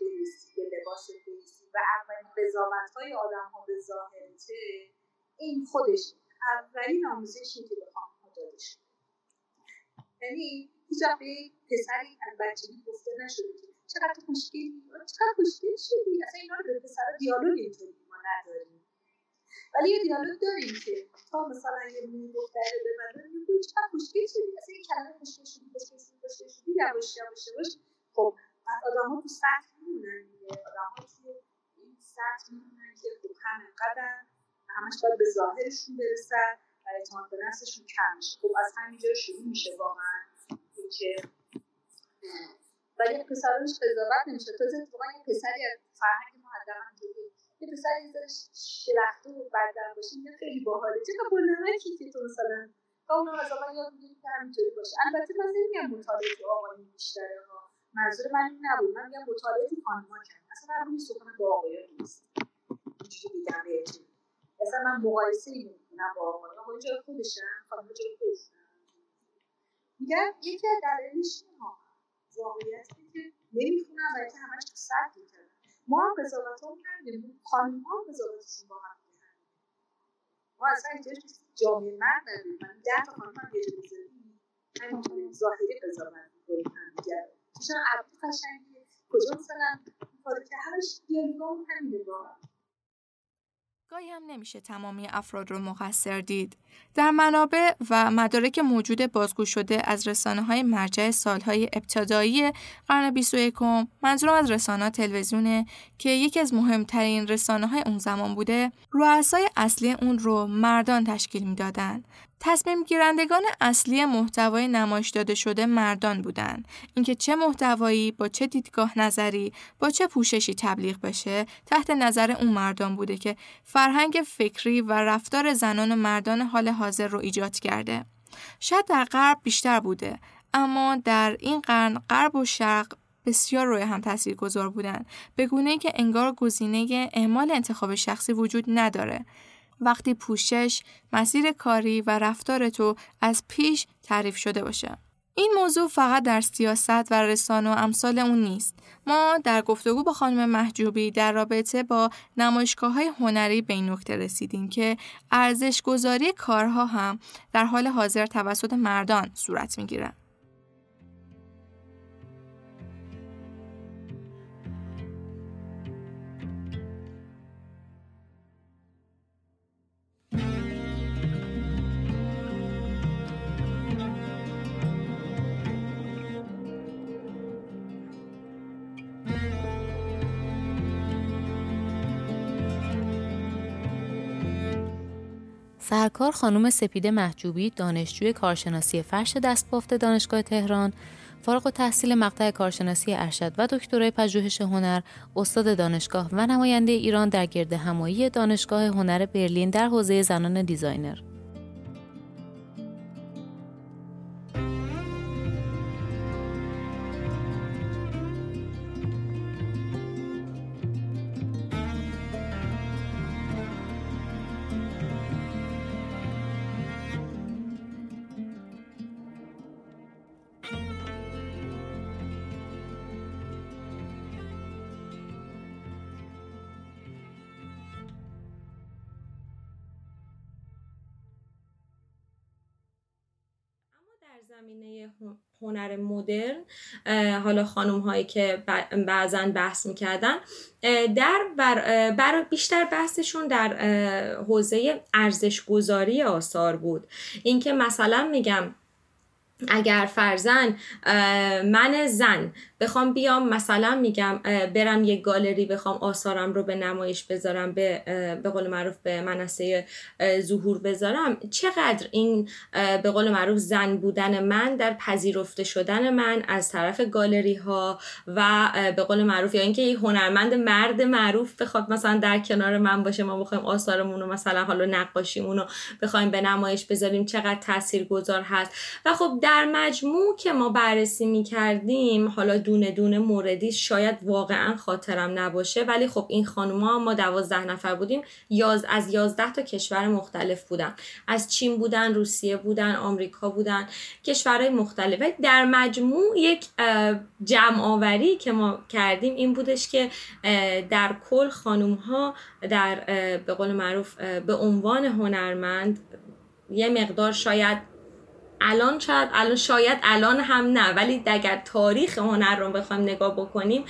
به لباس برسی و اولین قضاوت های آدم ها به ظاهرته این خودش. اولین آموزشی که به خانم داده شد یعنی هیچ به پسری از بچگی گفته نشده. که چقدر خوشگلی؟ چقدر خوشگل شدی؟ اصلا اینا رو به پسر دیالوگ اینطوری ما نداریم. ولی یه دیالوگ داریم که تا مثلا یه مینی دختره به من میگه چقدر خوشگل شدی؟ مثلا این کلمه خوشگل شدی خوشگل شدی خوشگل شدی یواش یواش یواش. خب بعد آدم ها تو سطح میمونن آدم ها تو این سطح میمونن که خب هم انقدر همش باید به ظاهرشون برسن و اعتماد به نفسشون کم میشه خب از همینجا شروع میشه واقعا. که ولی پسرانش قضاوت نمیشه. تا اتفاقا یه پسری از فرهنگ ما حداقل یه پسر یه ذره شلخته و بدن باشه میگه خیلی باحاله. چقدر با نمکی که تو مثلا اون مثلا یاد می‌گیری که همینطوری باشه. البته من نمیگم مطالعه تو آقایون بیشتره ها. منظور من این نبود. من میگم مطالعه تو خانم‌ها کردن اصلا من روی سخن با آقایان نیست. اینجوری بگم بهتون. اصلا من مقایسه ای نمی‌کنم با آقایان آقایان جای خودشن؟ خانم‌ها جای خودشن؟ میگم یکی از دلایلش اینه واقعیتی که نمی‌خونم و که همش سر ما هم قضاوت ها کردیم. خانم ها قضاوتشون با هم ما اصلا اینجاش جامعه مرد نداریم. من ده تا خانم هم یه جا بذاریم همینطوری ظاهری قضاوت می‌کنیم. هم عبدی قشنگیه کجا مثلا که همش با. گاهی هم نمیشه تمامی افراد رو مقصر دید. در منابع و مدارک موجود بازگو شده از رسانه های مرجع سالهای ابتدایی قرن 21 منظورم از رسانه تلویزیونه که یکی از مهمترین رسانه های اون زمان بوده رؤسای اصلی اون رو مردان تشکیل می‌دادند تصمیم گیرندگان اصلی محتوای نمایش داده شده مردان بودند. اینکه چه محتوایی با چه دیدگاه نظری با چه پوششی تبلیغ بشه تحت نظر اون مردان بوده که فرهنگ فکری و رفتار زنان و مردان حال حاضر رو ایجاد کرده. شاید در غرب بیشتر بوده اما در این قرن غرب و شرق بسیار روی هم تاثیر گذار بودن به گونه که انگار گزینه اعمال انتخاب شخصی وجود نداره وقتی پوشش، مسیر کاری و رفتار تو از پیش تعریف شده باشه. این موضوع فقط در سیاست و رسانه و امثال اون نیست. ما در گفتگو با خانم محجوبی در رابطه با نمایشگاه های هنری به این نکته رسیدیم که ارزش گذاری کارها هم در حال حاضر توسط مردان صورت می‌گیره. سرکار خانم سپیده محجوبی دانشجوی کارشناسی فرش دستبافت دانشگاه تهران فارغ و تحصیل مقطع کارشناسی ارشد و دکترای پژوهش هنر استاد دانشگاه و نماینده ایران در گرد همایی دانشگاه هنر برلین در حوزه زنان دیزاینر. هنر مدرن حالا خانم هایی که بعضا بحث می‌کردن در بر, بیشتر بحثشون در حوزه ارزش گذاری آثار بود. اینکه مثلا میگم اگر فرزن من زن بخوام بیام مثلا میگم برم یه گالری بخوام آثارم رو به نمایش بذارم به به قول معروف به منصه ظهور بذارم. چقدر این به قول معروف زن بودن من در پذیرفته شدن من از طرف گالری ها و به قول معروف یا اینکه یه هنرمند مرد معروف بخواد مثلا در کنار من باشه ما بخوایم آثارمون رو مثلا حالا نقاشیمون رو بخوایم به نمایش بذاریم چقدر تاثیرگذار هست. و خب در مجموع که ما بررسی می‌کردیم حالا دونه دونه موردی شاید واقعا خاطرم نباشه ولی خب این خانوما ما دوازده نفر بودیم یاز از یازده تا کشور مختلف بودن. از چین بودن روسیه بودن آمریکا بودن کشورهای مختلف. در مجموع یک جمع آوری که ما کردیم این بودش که در کل خانوم ها در به قول معروف به عنوان هنرمند یه مقدار شاید الان شاید الان شاید الان هم نه ولی اگر تاریخ هنر رو بخوایم نگاه بکنیم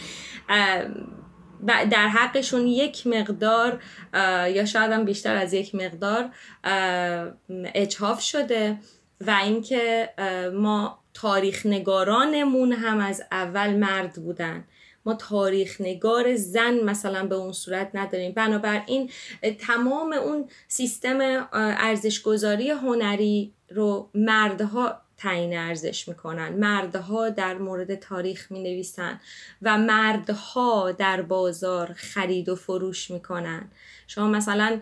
در حقشون یک مقدار یا شاید هم بیشتر از یک مقدار اجهاف شده و اینکه ما تاریخ نگارانمون هم از اول مرد بودن. ما تاریخ نگار زن مثلا به اون صورت نداریم. بنابراین تمام اون سیستم ارزشگذاری هنری رو مردها تعیین ارزش می‌کنن. مردها در مورد تاریخ می نویسن و مردها در بازار خرید و فروش می‌کنن. شما مثلا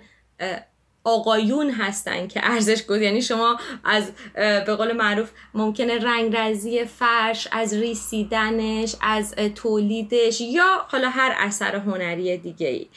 آقایون هستن که ارزش گذار یعنی شما از به قول معروف ممکنه رنگ رزی فرش از ریسیدنش از تولیدش یا حالا هر اثر هنری دیگه ای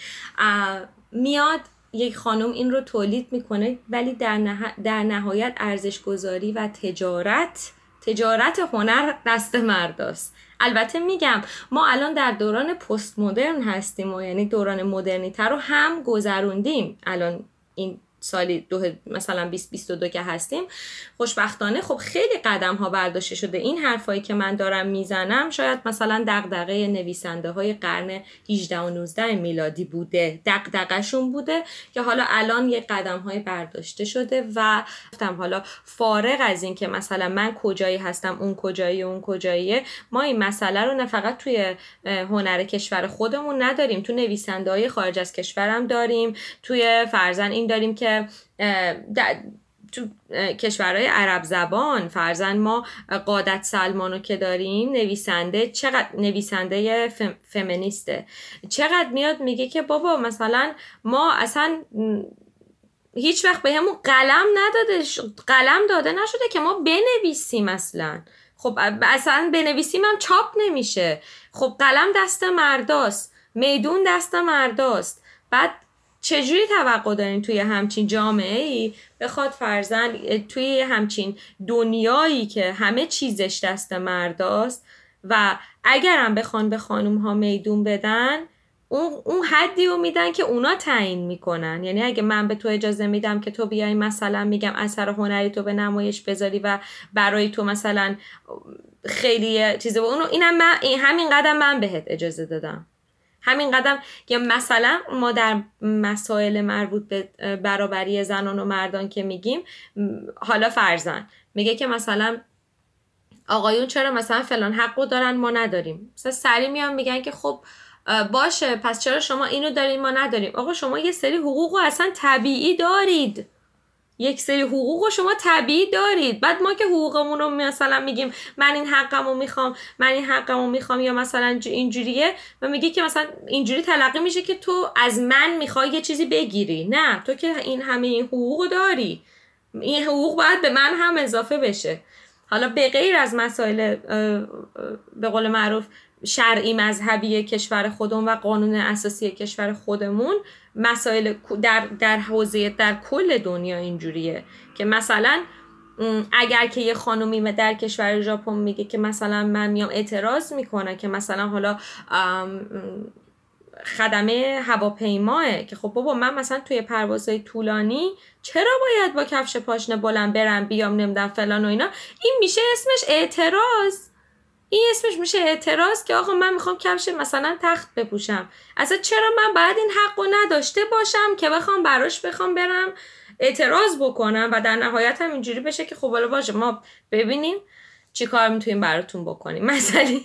میاد یک خانم این رو تولید می‌کنه ولی در, نه... در نهایت ارزش گذاری و تجارت تجارت هنر دست مرداست. البته میگم ما الان در دوران پست مدرن هستیم و یعنی دوران مدرنیتر رو هم گذروندیم. الان این سالی دو مثلا 2022 که هستیم خوشبختانه. خب خیلی قدم ها برداشته شده این حرفایی که من دارم می‌زنم. شاید مثلا دغدغه نویسنده های قرن 18 و 19 میلادی بوده دغدغشون بوده که حالا الان یه قدم های برداشته شده و گفتم حالا فارغ از این که مثلا من کجایی هستم اون کجایی اون کجاییه ما این مسئله رو نه فقط توی هنر کشور خودمون نداریم. تو نویسنده های خارج از کشورم داریم توی فرزن این داریم که تو کشورهای عرب زبان فرزن ما قادت سلمانو که داریم نویسنده چقدر نویسنده فمینیسته. چقدر میاد میگه که بابا مثلا ما اصلا هیچ وقت به همون قلم نداده قلم داده نشده که ما بنویسیم اصلا. خب اصلا بنویسیم هم چاپ نمیشه. خب قلم دست مرداست. میدون دست مرداست. بعد چجوری توقع دارین توی همچین جامعه ای بخواد فرزن توی همچین دنیایی که همه چیزش دست مرداست و اگرم بخوان به خانوم ها میدون بدن اون, اون حدی رو میدن که اونا تعیین می‌کنن. یعنی اگه من به تو اجازه میدم که تو بیای مثلا میگم اثر هنری تو به نمایش بذاری و برای تو مثلا خیلی چیزه اونو اینم من همین قدم من بهت اجازه دادم. همین قدم که مثلا ما در مسائل مربوط به برابری زنان و مردان که میگیم حالا فرزن میگه که مثلا آقایون چرا مثلا فلان حقو دارن ما نداریم. مثلا سری میان میگن که خب باشه پس چرا شما اینو دارین ما نداریم؟ آقا شما یه سری حقوق اصلا طبیعی دارید. یک سری حقوق رو شما طبیعی دارید. بعد ما که حقوقمون رو مثلا میگیم من این حقمو می‌خوام من این حقمو می‌خوام یا مثلا اینجوریه و میگه که مثلا اینجوری تلقی میشه که تو از من می‌خوای یه چیزی بگیری. نه تو که این همه این حقوق داری. این حقوق باید به من هم اضافه بشه. حالا به غیر از مسائل به قول معروف شرعی مذهبی کشور خودمون و قانون اساسی کشور خودمون مسائل در در حوزه در کل دنیا اینجوریه که مثلا اگر که یه خانومی در کشور ژاپن میگه که مثلا من میام اعتراض می‌کنه که مثلا حالا خدمه هواپیماه که خب بابا من مثلا توی پروازهای طولانی چرا باید با کفش پاشنه بلند برم بیام نمیدم فلان و اینا؟ این میشه اسمش اعتراض. این اسمش میشه اعتراض که آقا من می‌خوام کفش مثلا تخت بپوشم. اصلا چرا من باید این حق نداشته باشم که بخوام براش بخوام برم اعتراض بکنم و در نهایت هم اینجوری بشه که خب حالا باشه ما ببینیم چی کار می‌تونیم براتون بکنیم. مسئله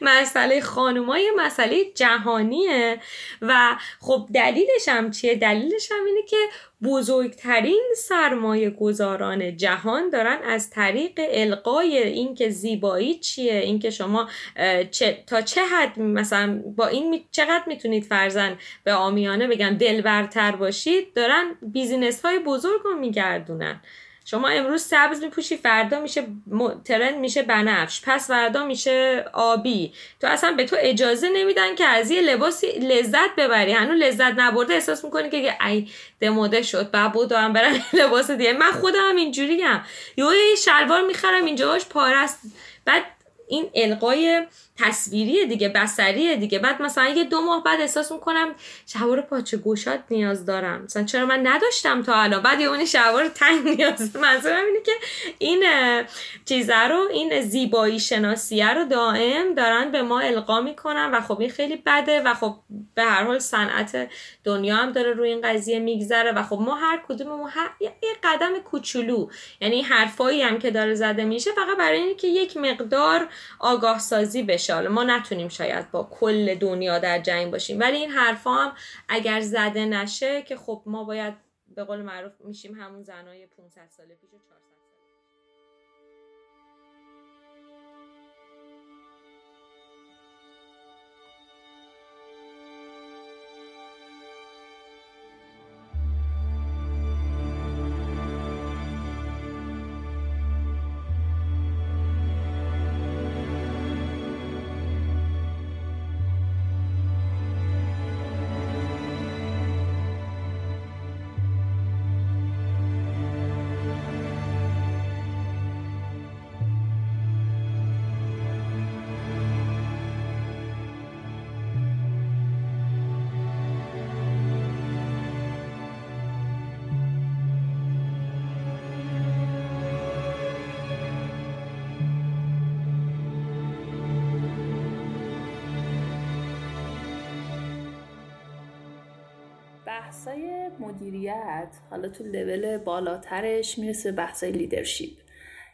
مسئله خانومای مسئله جهانیه و خب دلیلش هم چیه؟ دلیلش هم اینه که بزرگترین سرمایه گذاران جهان دارن از طریق القای اینکه زیبایی چیه اینکه شما تا چه حد مثلا با این چقدر می‌تونید فرزن به آمیانه بگن دلبرتر باشید دارن بیزینس های بزرگ رو میگردونن. شما امروز سبز میپوشی فردا میشه ترند میشه بنفش. پس فردا میشه آبی. تو اصلا به تو اجازه نمیدن که از یه لباسی لذت ببری. هنوز لذت نبرده احساس می‌کنی که ای دموده شد بعد بودم برم لباس دیگه. من خودم اینجوریم. یه شلوار می‌خرم اینجاش پارست بعد این القای تصویری دیگه بسری دیگه. بعد مثلا یه دو ماه بعد احساس می‌کنم شلوار پاچه گوشات نیاز دارم. مثلا چرا من نداشتم تا الان؟ بعد یه اون شلوار تنگ نیاز منظورم اینه که این چیزه رو این زیبایی شناسیه رو دائم دارن به ما القا می‌کنن و خب این خیلی بده و خب به هر حال صنعت دنیا هم داره روی این قضیه میگذره و خب ما هر کدوم هر یه قدم کوچولو. یعنی حرفایی هم که داره زده میشه فقط برای اینکه یک مقدار آگاه سازی بشه. ما نتونیم شاید با کل دنیا در جنگ باشیم. ولی این حرفا هم اگر زده نشه که خب ما باید به قول معروف میشیم همون زنای 500 سال پیش و 400 بحثای مدیریت حالا تو لول بالاترش می‌رسه بحثای leadership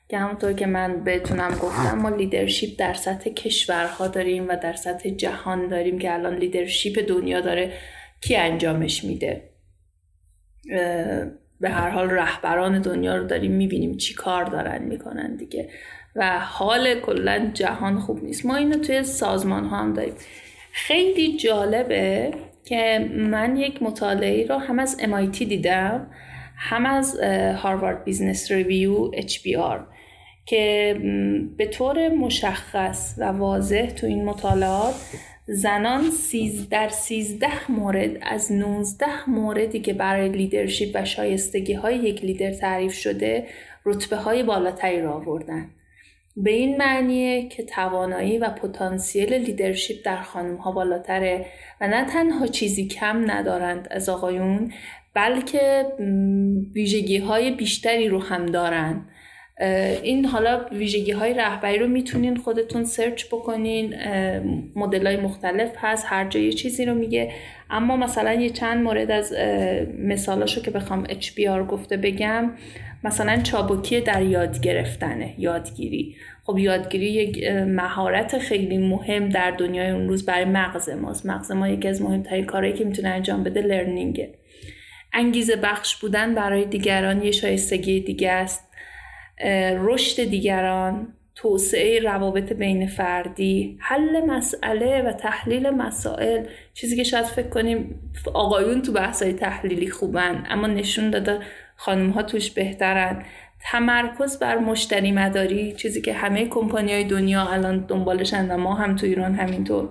که همونطور که من بهتونم گفتم ما leadership در سطح کشورها داریم و در سطح جهان داریم که الان leadership دنیا داره کی انجامش میده. به هر حال رهبران دنیا رو داریم می‌بینیم چی کار دارن می‌کنن دیگه. و حال کلا جهان خوب نیست. ما اینو توی سازمان ها هم داریم. خیلی جالبه که من یک مطالعه رو هم از MIT دیدم هم از Harvard Business Review HBR که به طور مشخص و واضح تو این مطالعات زنان سیز در سیزده مورد از 19 موردی که برای leadership و شایستگی های یک لیدر تعریف شده رتبه های بالاتری را آوردن. به این معنیه که توانایی و پتانسیل leadership در خانم ها بالاتره و نه تنها چیزی کم ندارند از آقایون بلکه ویژگی های بیشتری رو هم دارند این حالا ویژگی های رهبری رو می‌تونین خودتون سرچ بکنین مدل های مختلف هست هر جای چیزی رو میگه. اما مثلا یه چند مورد از مثالاشو که بخوام HBR گفته بگم. مثلا چابکی در یاد گرفتنه یادگیری. خب یادگیری یک مهارت خیلی مهم در دنیای اون روز برای مغز ماست. مغز ما یکی از مهمترین کارهایی که می‌تونه انجام بده لرنینگه. انگیزه بخش بودن برای دیگران یه شایستگی دیگه است. رشد دیگران. توسعه روابط بین فردی حل مسئله و تحلیل مسائل. چیزی که شاید فکر کنیم آقایون تو بحثای تحلیلی خوبن اما نشون داده خانم ها توش بهترن. تمرکز بر مشتری مداری چیزی که همه کمپانی های دنیا الان دنبالشن و ما هم تو ایران همینطور.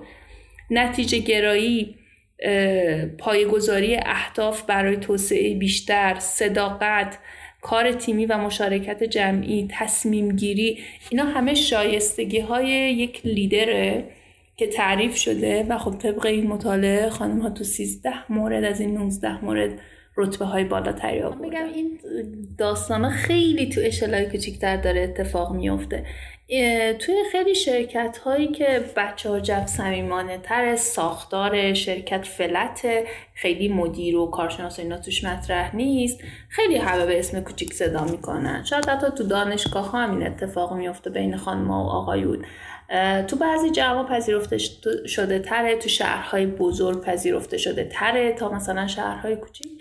نتیجه گرایی پایگذاری اهداف برای توسعه بیشتر صداقت کار تیمی و مشارکت جمعی تصمیم گیری اینا همه شایستگی های یک لیدره که تعریف شده و خب طبق این مطالعه خانم ها تو 13 مورد از این 19 مورد رتبه های بالاتری آوردن میگم این داستان خیلی تو اشلای کوچیکتر داره اتفاق میفته توی خیلی شرکت هایی که بچه ها جب سمیمانه تر ساختار شرکت فلت خیلی مدیر و کارشناس اینا توش مطرح نیست خیلی همه به اسم کوچیک صدا می‌کنن. شاید حتی تو دانشگاه ها همین اتفاق میفته بین خانم و آقایون. تو بعضی جواب پذیرفته شده تره تو شهرهای بزرگ پذیرفته شده تره تا مثلا شهرهای کوچیک.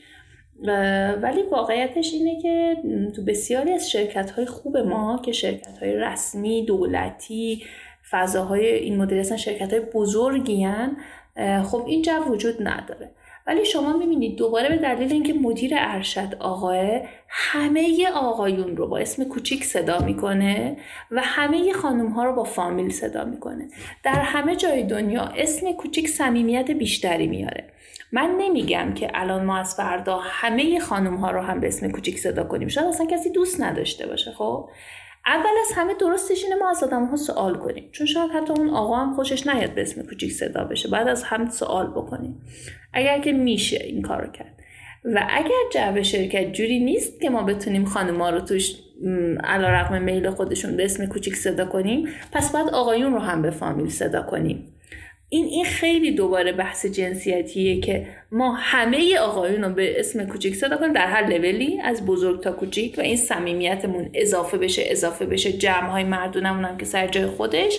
ولی واقعیتش اینه که تو بسیاری از شرکت های خوب ما که شرکت های رسمی دولتی فضاهای این مدل اصلا شرکت های بزرگی هن خب این جو وجود نداره. ولی شما می‌بینید دوباره به دلیل اینکه مدیر ارشد آقاه همه آقایون رو با اسم کوچیک صدا می‌کنه و همه خانوم ها رو با فامیل صدا می‌کنه. در همه جای دنیا اسم کوچیک صمیمیت بیشتری میاره. من نمیگم که الان ما از فردا همه خانم ها رو هم به اسم کوچیک صدا کنیم. شاید اصلا کسی دوست نداشته باشه خب؟ اول از همه درستش اینه ما از آدم ها سوال کنیم. چون شاید حتی اون آقا هم خوشش نیاد به اسم کوچیک صدا بشه. بعد از هم سوال بکنیم. اگر که میشه این کارو کرد. و اگر جو شرکت جوری نیست که ما بتونیم ها رو توش علا رقم میل خودشون به اسم کوچیک صدا کنیم پس بعد آقایون رو هم به فامیل صدا کنیم. این این خیلی دوباره بحث جنسیتیه که ما همه آقایون رو به اسم کوچیک صدا کنیم در هر لولی از بزرگ تا کوچیک و این صمیمیتمون اضافه بشه اضافه بشه. جمع های مردونمون هم که سر جای خودش.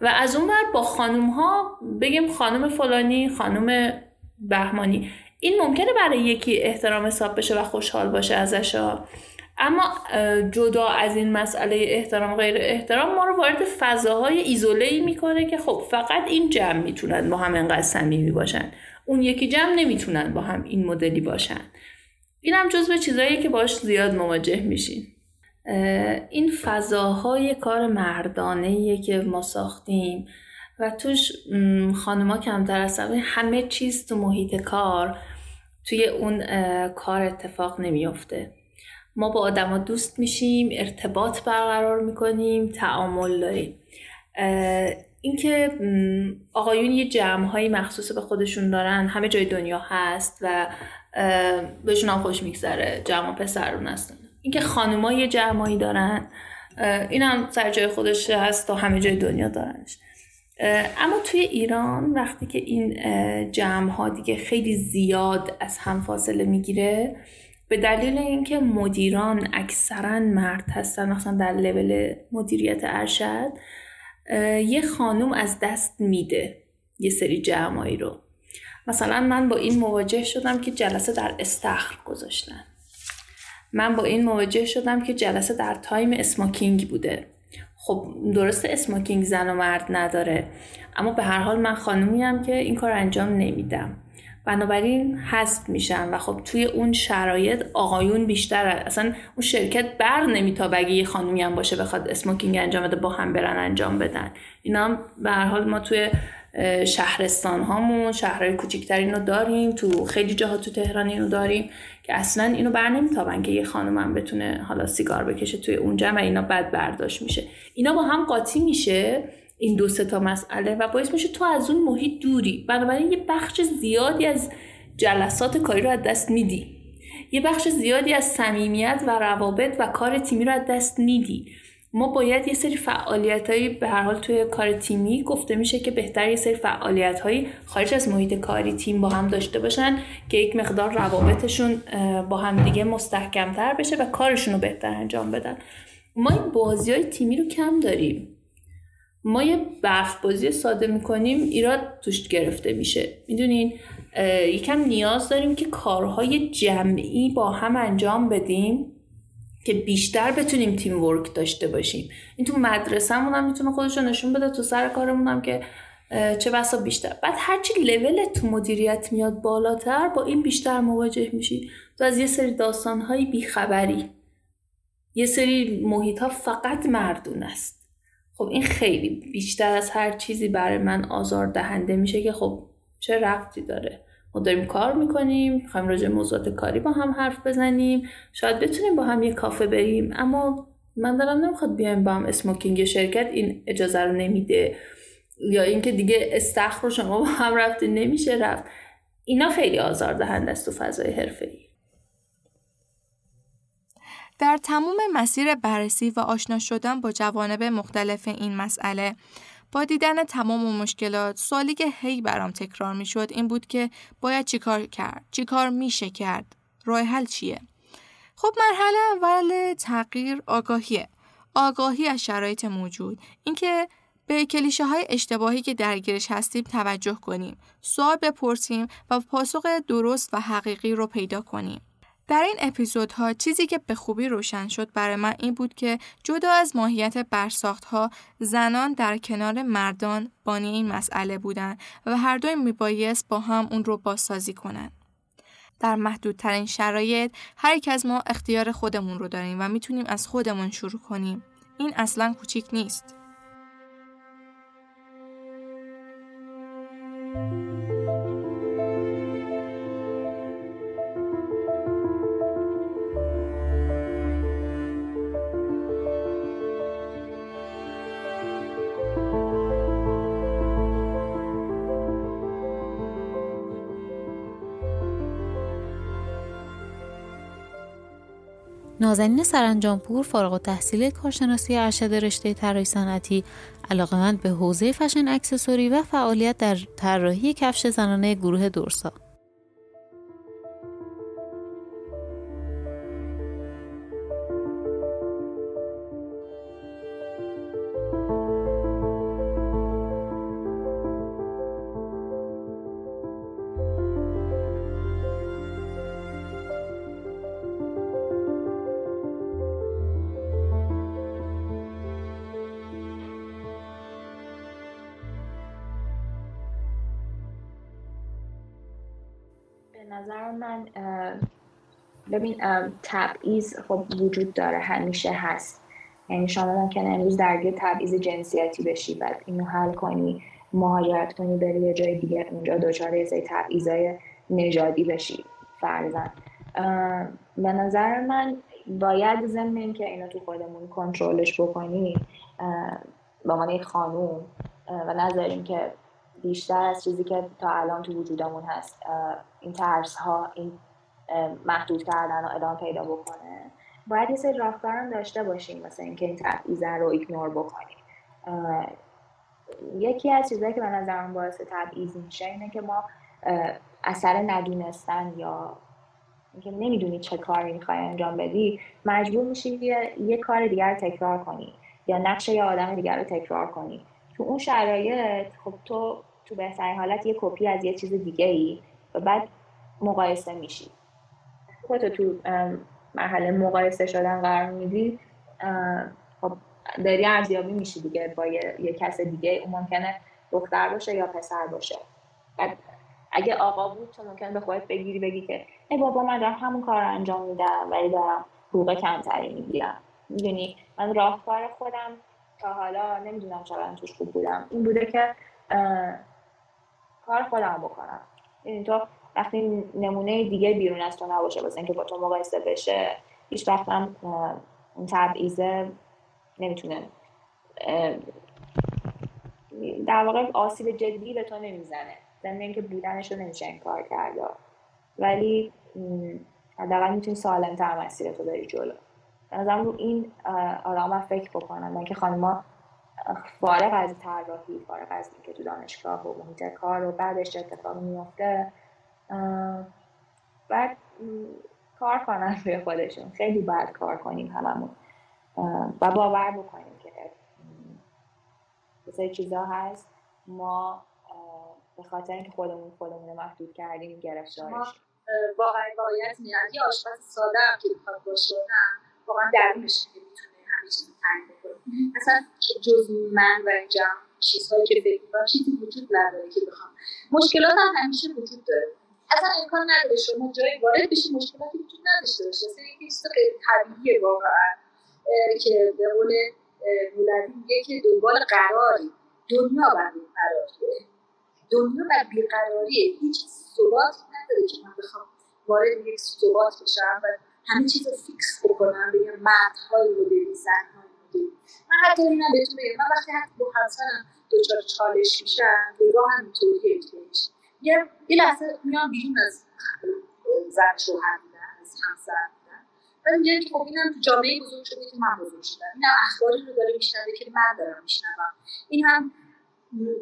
و از اون با خانوم ها بگیم خانم فلانی خانم بهمانی. این ممکنه برای یکی احترام حساب بشه و خوشحال باشه ازش اما جدا از این مسئله احترام غیر احترام ما رو وارد فضاهای ایزوله ای می‌کنه که خب فقط این جمع می‌تونن با هم انقدر صمیمی باشن. اون یکی جمع نمی‌تونن با هم این مدلی باشن. این هم جزو چیزایی که باش زیاد مواجه میشین این فضاهای کار مردانه که ما ساختیم و توش خانما کمتر از همه چیز تو محیط کار توی اون کار اتفاق نمیافته. ما با آدما دوست میشیم ارتباط برقرار می‌کنیم تعامل داریم. اینکه آقایون یه جمع های مخصوص به خودشون دارن همه جای دنیا هست و بهشون هم خوش میگذره جمع پسرون هستن اینکه خانوما یه جمعایی دارن این هم سر جای خودش هست تا همه جای دنیا دارنش. اما توی ایران وقتی که این جمع ها دیگه خیلی زیاد از هم فاصله می‌گیره به دلیل اینکه مدیران اکثرا مرد هستن مثلا در لول مدیریت ارشد یه خانوم از دست میده یه سری جمعایی رو. مثلا من با این مواجه شدم که جلسه در استخر گذاشتن. من با این مواجه شدم که جلسه در تایم اسماکینگ بوده. خب درست اسماکینگ زن و مرد نداره اما به هر حال من خانومیم که این کار انجام نمیدم. بنابراین هست میشن و خب توی اون شرایط آقایون بیشتر اصلا اون شرکت بر نمیتاب اگه یه خانومی هم باشه بخواد اسموکینگ انجام بده با هم برن انجام بدن. اینا هم به هر حال ما توی شهرستان هامون شهرهای کوچیکتر اینو داریم تو خیلی جاها تو تهران اینو داریم که اصلا اینو بر نمیتابن که یه خانم هم بتونه حالا سیگار بکشه توی اونجا و اینا بد برداشت میشه. اینا با هم قاطی میشه. این دو تا مسئله و باعث میشه تو از اون محیط دوری. بنابراین یه بخش زیادی از جلسات کاری رو از دست میدی. یه بخش زیادی از صمیمیت و روابط و کار تیمی رو از دست میدی. ما باید یه سری فعالیت هایی به هر حال توی کار تیمی گفته میشه که بهتر یه سری فعالیت هایی خارج از محیط کاری تیم با هم داشته باشن که یک مقدار روابطشون با هم دیگه مستحکمتر بشه و کارشون رو بهتر انجام بدن. ما این بازی های تیمی رو کم داریم. ما یه برف بازی ساده می‌کنیم ایراد توش گرفته میشه. می‌دونین یکم نیاز داریم که کارهای جمعی با هم انجام بدیم که بیشتر بتونیم تیم ورک داشته باشیم. این تو مدرسه هم می‌تونه خودش نشون بده تو سر کارمون هم که چه بسا بیشتر. بعد هرچی لول تو مدیریت میاد بالاتر با این بیشتر مواجه میشی. تو از یه سری داستانهای بیخبری یه سری محیط ها فقط مردون است. خب این خیلی بیشتر از هر چیزی برای من آزار دهنده میشه که خب چه رفتی داره؟ ما داریم کار می‌کنیم می‌خوایم راجع موضوعات کاری با هم حرف بزنیم شاید بتونیم با هم یه کافه بریم اما من دارم نمی‌خواد بیایم با هم اسموکینگ شرکت این اجازه رو نمیده. یا اینکه دیگه استخر رو شما با هم رفته نمیشه رفت. اینا خیلی آزار دهنده است تو فضای حرفه‌ای. در تمام مسیر بررسی و آشنا شدن با جوانب مختلف این مسئله با دیدن تمام مشکلات سوالی که هی برام تکرار می شد این بود که باید چیکار کرد چیکار میشه کرد راه حل چیه؟ خب مرحله اول تغییر آگاهیه. آگاهی از شرایط موجود. اینکه به کلیشه های اشتباهی که درگیرش هستیم توجه کنیم. سوال بپرسیم و پاسخ درست و حقیقی رو پیدا کنیم. در این اپیزودها چیزی که به خوبی روشن شد برای من این بود که جدا از ماهیت برساختها زنان در کنار مردان بانی این مسئله بودند و هر دوی میبایست با هم اون رو بازسازی کنند. در محدودترین شرایط هر یک از ما اختیار خودمون رو داریم و می‌تونیم از خودمون شروع کنیم. این اصلا کوچیک نیست. نازنین سرانجامپور فارغ تحصیل کارشناسی ارشد رشته طراحی صنعتی علاقمند به حوزه فشن اکسسوری و فعالیت در طراحی کفش زنانه گروه دورسا. ببین تبعیض خب وجود داره همیشه هست. یعنی شما ممکنه امروز درگیر تبعیض جنسیتی بشی بعد اینو حل کنی مهاجرت کنی بری یه جای دیگه اونجا دچار یه سری تبعیضای نژادی بشی. فرزن به نظر من باید ضمن که اینو تو خودمون کنترلش بکنی به عنوان یک خانوم و نذاریم که بیشتر از چیزی که تا الان تو وجودمون هست این ترس ها این محدود کردن و ادامه پیدا بکنه. باید یه سری راهکارم داشته باشیم مثل اینکه این تبعیض رو ایگنور بکنیم. یکی از چیزهایی که به نظرم باعث تبعیض میشه اینه که ما اثر ندونستن یا اینکه نمی‌دونی چه کاری می‌خوای انجام بدی مجبور میشی یه, یه کار دیگر تکرار کنی یا نقش یه آدم دیگر رو تکرار کنی. تو اون شرایط خب تو تو بهترین حالت یه کپی از یه چیز دیگه ای و بعد مقایسه میشی. خودتو تو مرحله مقایسه شدن قرار میدی خب داری ارزیابی میشی دیگه با یه, یه کس دیگه اون ممکنه دختر باشه یا پسر باشه. بعد اگه آقا بود تو ممکن به خودت بگیری بگی که ای بابا من دارم همون کار رو انجام میدم ولی دارم حقوق کمتری می‌گیرم. می‌دونی؟ من راهکار خودم تا حالا نمی‌دونم چقدر توش خوب بودم. این بوده که کار خودم بکنم. این تو وقتی نمونه دیگه بیرون از تو نباشه واسه اینکه با تو مقایسه بشه هیچ وقت هم اون تبعیضه نمی‌تونه در واقع آسیب جدی به تو نمی‌زنه. ضمن اینکه بودنش رو نمیشه انکار کرد. ولی حداقل می‌تونی سالم تر مسیر تو بری جلو. نظرم رو این آدم فکر بکنم. من که خانما فارغ از طراحی فارغ از اینکه تو دانشگاه و محیط کار و بعدش اتفاق میفته بعد کار کنن به خودشون. خیلی باید کار کنیم هممون. و باور بکنیم که مثل چیزا هست. ما به خاطر اینکه خودمون خودمون رو محدود کردیم گرفتارش. واقعا واقعیت میاد. یه آشپز ساده هم که بخواد باشه واقعا درونش می‌تونه همه چیز تعیین بکنه. مثلا من و اینجا چیزهایی که فکر چیزی وجود نداره که بخوام. مشکلات هم همیشه وجود داره. اصلا امکان نداره شما جایی وارد بشی مشکلاتی وجود نداشته باشه. اصلا یکی چیز خیلی طبیعیه واقعا که به قول مولوی میگه که دنبال قراری. دنیا برای قرار دنیا بر بیقراریه هیچ ثبات نداره که من بخوام وارد یک ثبات بشم و همه چیز رو فیکس بکنم بگم مردهایی رو ببین زنهایی رو من حتی اینم بهتون بگم من وقتی حتی با همسرم دچار چالش میشم نگاه هم اینطوریه یه لحظه میام بیرون از زن شوهر از همسر بودن. و میگن که خب اینم تو جامعه بزرگ شده که من بزرگ شدم. این هم اخباری رو داره میشنوه که من دارم میشنوم. این هم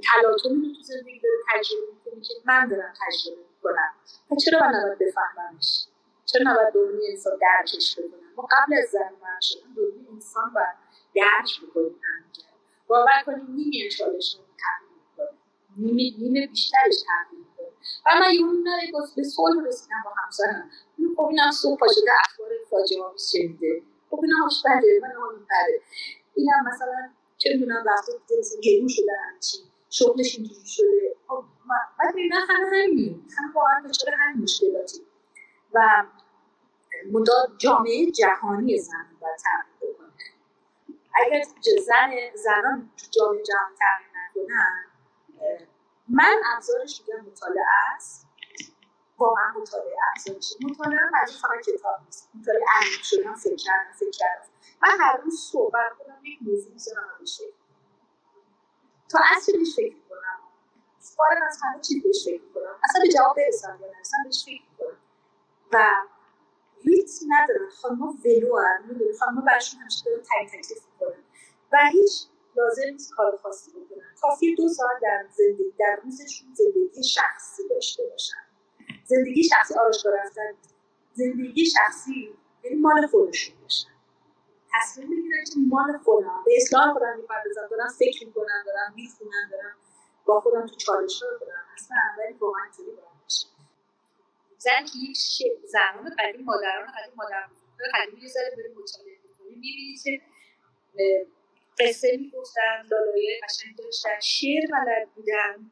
تلاطمی رو تو زندگی داره تجربه می‌کنه که من دارم تجربه می‌کنم. و چرا من نباید بفهممش؟ چرا نباید دورمی انسان درکش بکنم؟ ما قبل از زن شدن دورمی انسان باید درک بکنیم باور کنیم نیمی چالش رو تحمیل می‌کنه. نیمه بیشترش تحمیل و من یه اون به صلح رسیدم با همسرم. خب اینم صبح پا شده اخبار فاجعه آمیز شنیده. خب اینم هاش بده من هم بده. اینم مثلا چه می‌دونم رفته مثلا گرون شده همچی شغلش اینجوری شده. خب بعد می‌بینن همه همین. همه واقعا دچار همین مشکلاتی. و مدار جامعه جهانی زن باید تغییر بکنه. اگر زن زنان جامعه جهانی تغییر نکنن من ابزارش میگم مطالعه است. واقعا مطالعه ابزارش. مطالعه مجید فقط کتاب نیست. مطالعه عمیق شدن فکر کردن فکر کردن. من هر روز صحبت کنم یک موضوع می‌ذارم روش تا اصل بهش فکر کنم فارغ از همه چیز بهش فکر کنم اصلا به جواب برسم یا اصلا بهش فکر کنم و ریتم ندارن خانمها ولو هم می‌دونی. خانمها برشون همیشه دارن تعیین تکلیف می‌کنن. و هیچ لازم نیست کار خاصی بکنن. کافی دو ساعت در زندگی در روزشون زندگی شخصی داشته باشن. زندگی شخصی آرایشگاه رفتن زندگی شخصی یعنی مال خودشون باشن. تصمیم می‌گیرن که مال خودم به اصلاح خودم می‌پردازم. دارم فکر می‌کنم دارم می‌خونم دارم با خودم تو چالش ها دارم اصلا ولی واقعا اینطوری باید باشه. زن که یک زنان قدیم مادران قدیم مادر قدیم یه ذره بریم مطالعه می‌کنیم می‌بینی که قصه می‌گفتن لالایه قشنگ داشتن شعر بلد بودن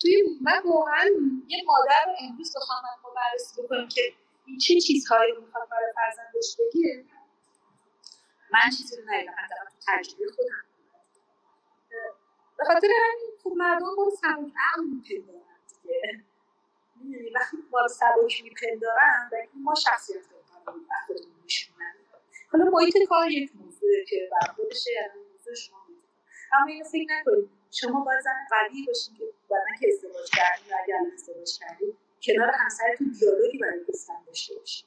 توی من واقعا یه مادر رو امروز بخوام من بررسی بکنم که این چه چیزهایی رو می‌خواد برای فرزندش بگه. من چیزی رو ندیدم تو تجربه خودم. به خاطر همین خوب مردم با سبک عقل میپندارن دیگه. می‌دونی وقتی ما رو سبک میپندارن ما شخصیت خودمون میشونن حالا محیط کار یک موضوعه که بر خودشه. شما اما اینو فکر نکنید. شما باید زن قوی باشین که بعدا که ازدواج کردین و اگر ازدواج کردین کنار همسرتون دیالوگی برای گفتن داشته باشید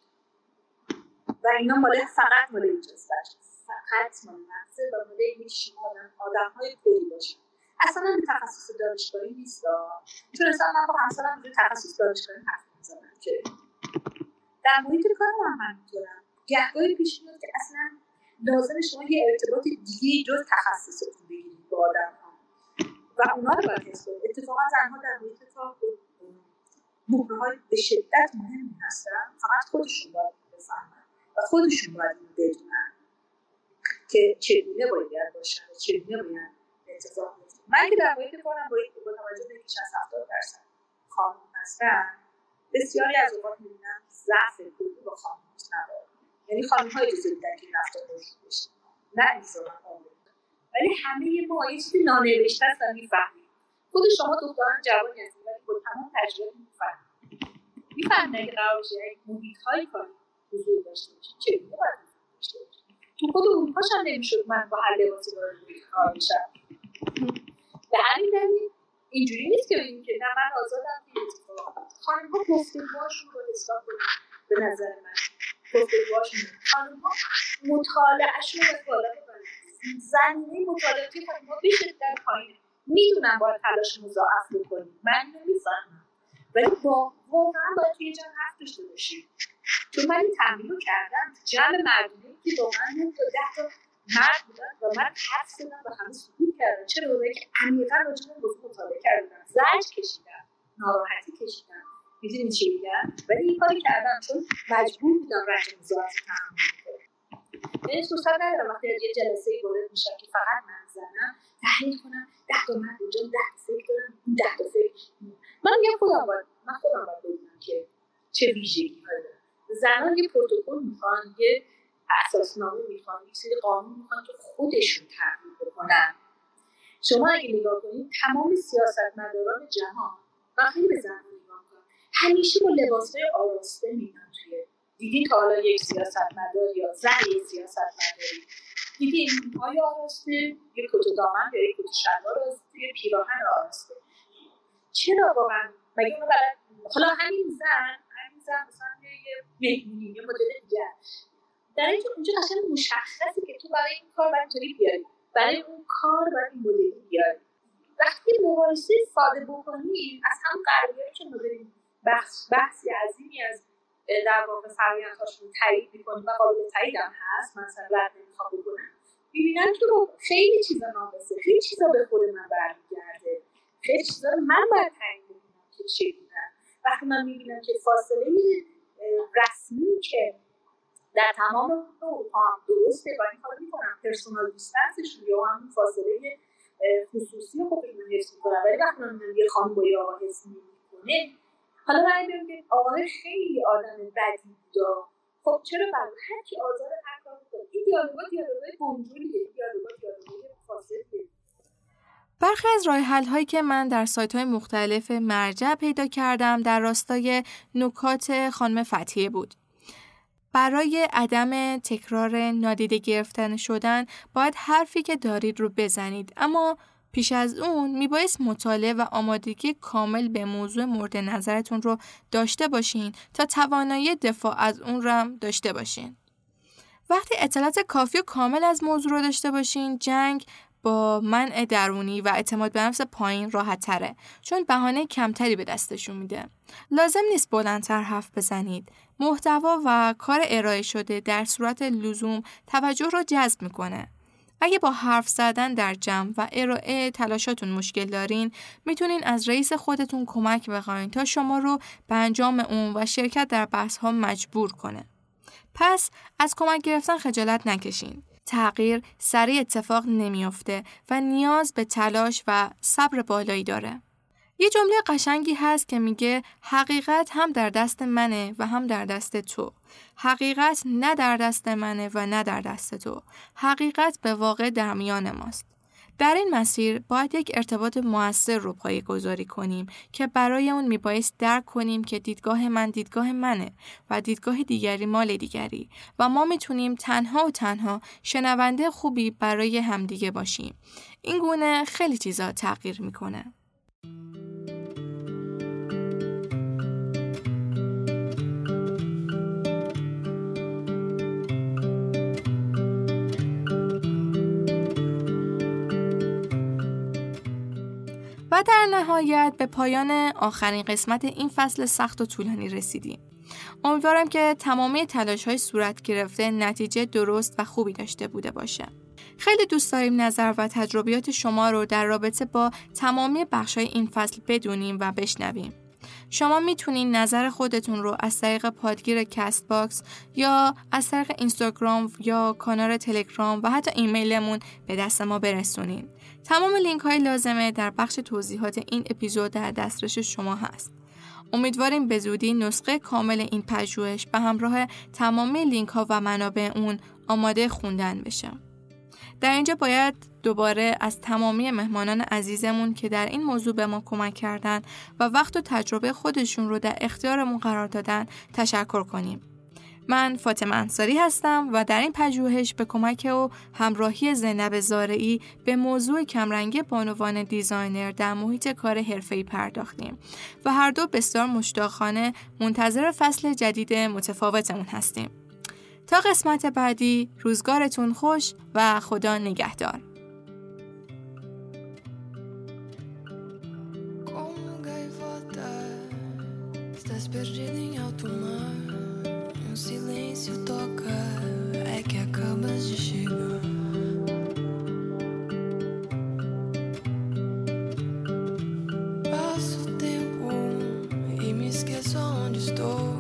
و اینا مال فقط مال اینجاست. فقط مال نفسه و مال اینه که شما آدم های کلی باشین. اصلا به تخصص دانشگاهی نیست. چون اصلا من با همسرم روی تخصص دانشگاهی حرف می‌زنم که در محیط کار هم همینطورم. گهگاهی پیش میاد که اصلا لازم شما یه ارتباط دیگه جز تخصصتون بگیرید با آدم ها و اونا رو باید حس اتفاقا زنها در محیط کار مهره های به شدت مهم هستن. فقط خودشون باید بفهمن و خودشون باید بدونن که چگونه باید باشن و چگونه باید اتفاق بیفته. من که در محیط کارم با توجه به بیش از هفتاد درصد خانم هستم بسیاری از اوقات می‌بینم ضعف کلی با خانم نداره یعنی خانم های اجازه میدن که رفتار بشه نه انسان ولی همه ما یه چیزی نانوشته است و می‌فهمیم. خود شما دختران جوانی هستید ولی با تمام تجربه می‌فهمید. می‌فهمید اگه قرار بشه یک محیط های کاری حضور داشته باشه. چه باید داشته باشه. تو خود اروپاش هم نمی‌شد من با هر لباسی وارد کار بشم. به همین دلیل اینجوری نیست که بگیم که نه من آزادم که اتفاق خانم ها گفتگوهاشون رو حساب کنیم به نظر من. خانم مطالعهشون ببرن زمینه مطالعاتی خانم ها به شدت پایینه می‌دونم باید تلاش مضاعف بکنیم من نمی‌فهمم ولی با واقعا باید توی جمع حرف داشته باشیم چون من این تمرین رو کردم جمع مردمی که با من تا ده تا مرد بودن و من حرف زدم و همه سکوت کردن چرا اونایی که عمیقا به موضوع مطالعه کردن زج کشیدن ناراحتی کشیدن می‌دونی چی میگن ولی این کاری کردم چون مجبور بودم رنج مضاعف تحمل کنم. یعنی فرصت ندارم وقتی یه جلسه وارد میشم که فقط من زنم تحلیل کنم ده تا مرد اونجا ده تا فکر دارم ده تا فکر. من میگم خودم باید من خودم باید بدونم که چه ویژگی دارم زنان یه پروتکل می‌خوان یه اساسنامه می‌خوان یک سری قانون می‌خوان که خودشون تغییر بکنن. شما اگه نگاه کنید تمام سیاستمداران جهان وقتی به زنان همیشه با لباسهای آراسته میرن توی دیدی تا حالا یک سیاستمدار یا زن یک سیاستمداری. دیدی پای آراسته یک کت دامن یا یک کت شلوار توی پیراهن آراسته. چرا واقعا مگه اونو حالا همین زن همین زن مثلا یه مهمونی یه مدل دیگه در اینجا اونجا قشنگ مشخصه که تو برای این کار اینطوری بیاری. برای اون کار باید این مدلی بیاری. وقتی مقایسه ساده بکنیم از هم غربیایی که داریم بحث بحثی عظیمی از در واقع فرآیندهاشون تایید می‌کنیم و قابل تایید هم هست. مثلا رد نمی‌خوام بکنم. می‌بینن که خیلی چیزا ناقصه. خیلی چیزا به خود من برمیگرده. خیلی چیزا رو من باید تعیین بکنم که چه بودن وقتی من می‌بینم که فاصله رسمی که در تمام اروپا هم درسته و این کار می‌کنم پرسونال دیستنسش یا همون فاصله خصوصی خب اینو حس می‌کنم ولی وقتی من یه خانم با یه آقا حس می‌کنه حالا من که آقای خیلی آدم بدی بودا خب چرا برای هر کی آزار هر کار می‌کنه. این دیالوگا دیالوگای بنجولیه دیالوگا دیالوگای فاسدیه. برخی از راه حل هایی که من در سایت های مختلف مرجع پیدا کردم در راستای نکات خانم فتیه بود. برای عدم تکرار نادیده گرفتن شدن باید حرفی که دارید رو بزنید. اما پیش از اون میبایست مطالعه و آمادگی کامل به موضوع مورد نظرتون رو داشته باشین تا توانایی دفاع از اون هم داشته باشین. وقتی اطلاعات کافی و کامل از موضوع رو داشته باشین جنگ با منع درونی و اعتماد به نفس پایین راحت تره چون بهانه کمتری به دستشون میده. لازم نیست بلندتر حرف بزنید. محتوا و کار ارائه شده در صورت لزوم توجه رو جذب می‌کنه. اگه با حرف زدن در جمع و ارائه تلاشاتون مشکل دارین می‌تونین از رئیس خودتون کمک بخواین تا شما رو به انجام اون و شرکت در بحث ها مجبور کنه. پس از کمک گرفتن خجالت نکشین. تغییر سریع اتفاق نمیافته و نیاز به تلاش و صبر بالایی داره. یه جمله قشنگی هست که میگه حقیقت هم در دست منه و هم در دست تو. حقیقت نه در دست منه و نه در دست تو. حقیقت به واقع در میان ماست. در این مسیر باید یک ارتباط موثر رو پایه گذاری کنیم که برای اون میبایست درک کنیم که دیدگاه من دیدگاه منه و دیدگاه دیگری مال دیگری و ما می‌تونیم تنها و تنها شنونده خوبی برای همدیگه باشیم. این گونه خیلی چیزا تغییر می‌کنه. و در نهایت به پایان آخرین قسمت این فصل سخت و طولانی رسیدیم. امیدوارم که تمامی تلاش های صورت گرفته نتیجه درست و خوبی داشته بوده باشه. خیلی دوست داریم نظر و تجربیات شما رو در رابطه با تمامی بخش های این فصل بدونیم و بشنویم. شما می‌تونین نظر خودتون رو از طریق پادگیر Castbox یا از طریق اینستاگرام یا کانال تلگرام و حتی ایمیلمون به دست ما برسونین. تمام لینک های لازمه در بخش توضیحات این اپیزود در دسترس شما هست. امیدواریم به زودی نسخه کامل این پژوهش به همراه تمامی لینک ها و منابع اون آماده خوندن بشه. در اینجا باید دوباره از تمامی مهمانان عزیزمون که در این موضوع به ما کمک کردن و وقت و تجربه خودشون رو در اختیارمون قرار دادن تشکر کنیم. من فاطمه انصاری هستم و در این پژوهش به کمک و همراهی زینب زارعی به موضوع کمرنگی بانوان دیزاینر در محیط کار حرفه‌ای پرداختیم و هر دو بسیار مشتاقانه منتظر فصل جدید متفاوتمون هستیم. تا قسمت بعدی روزگارتون خوش و خدا نگهدار. door.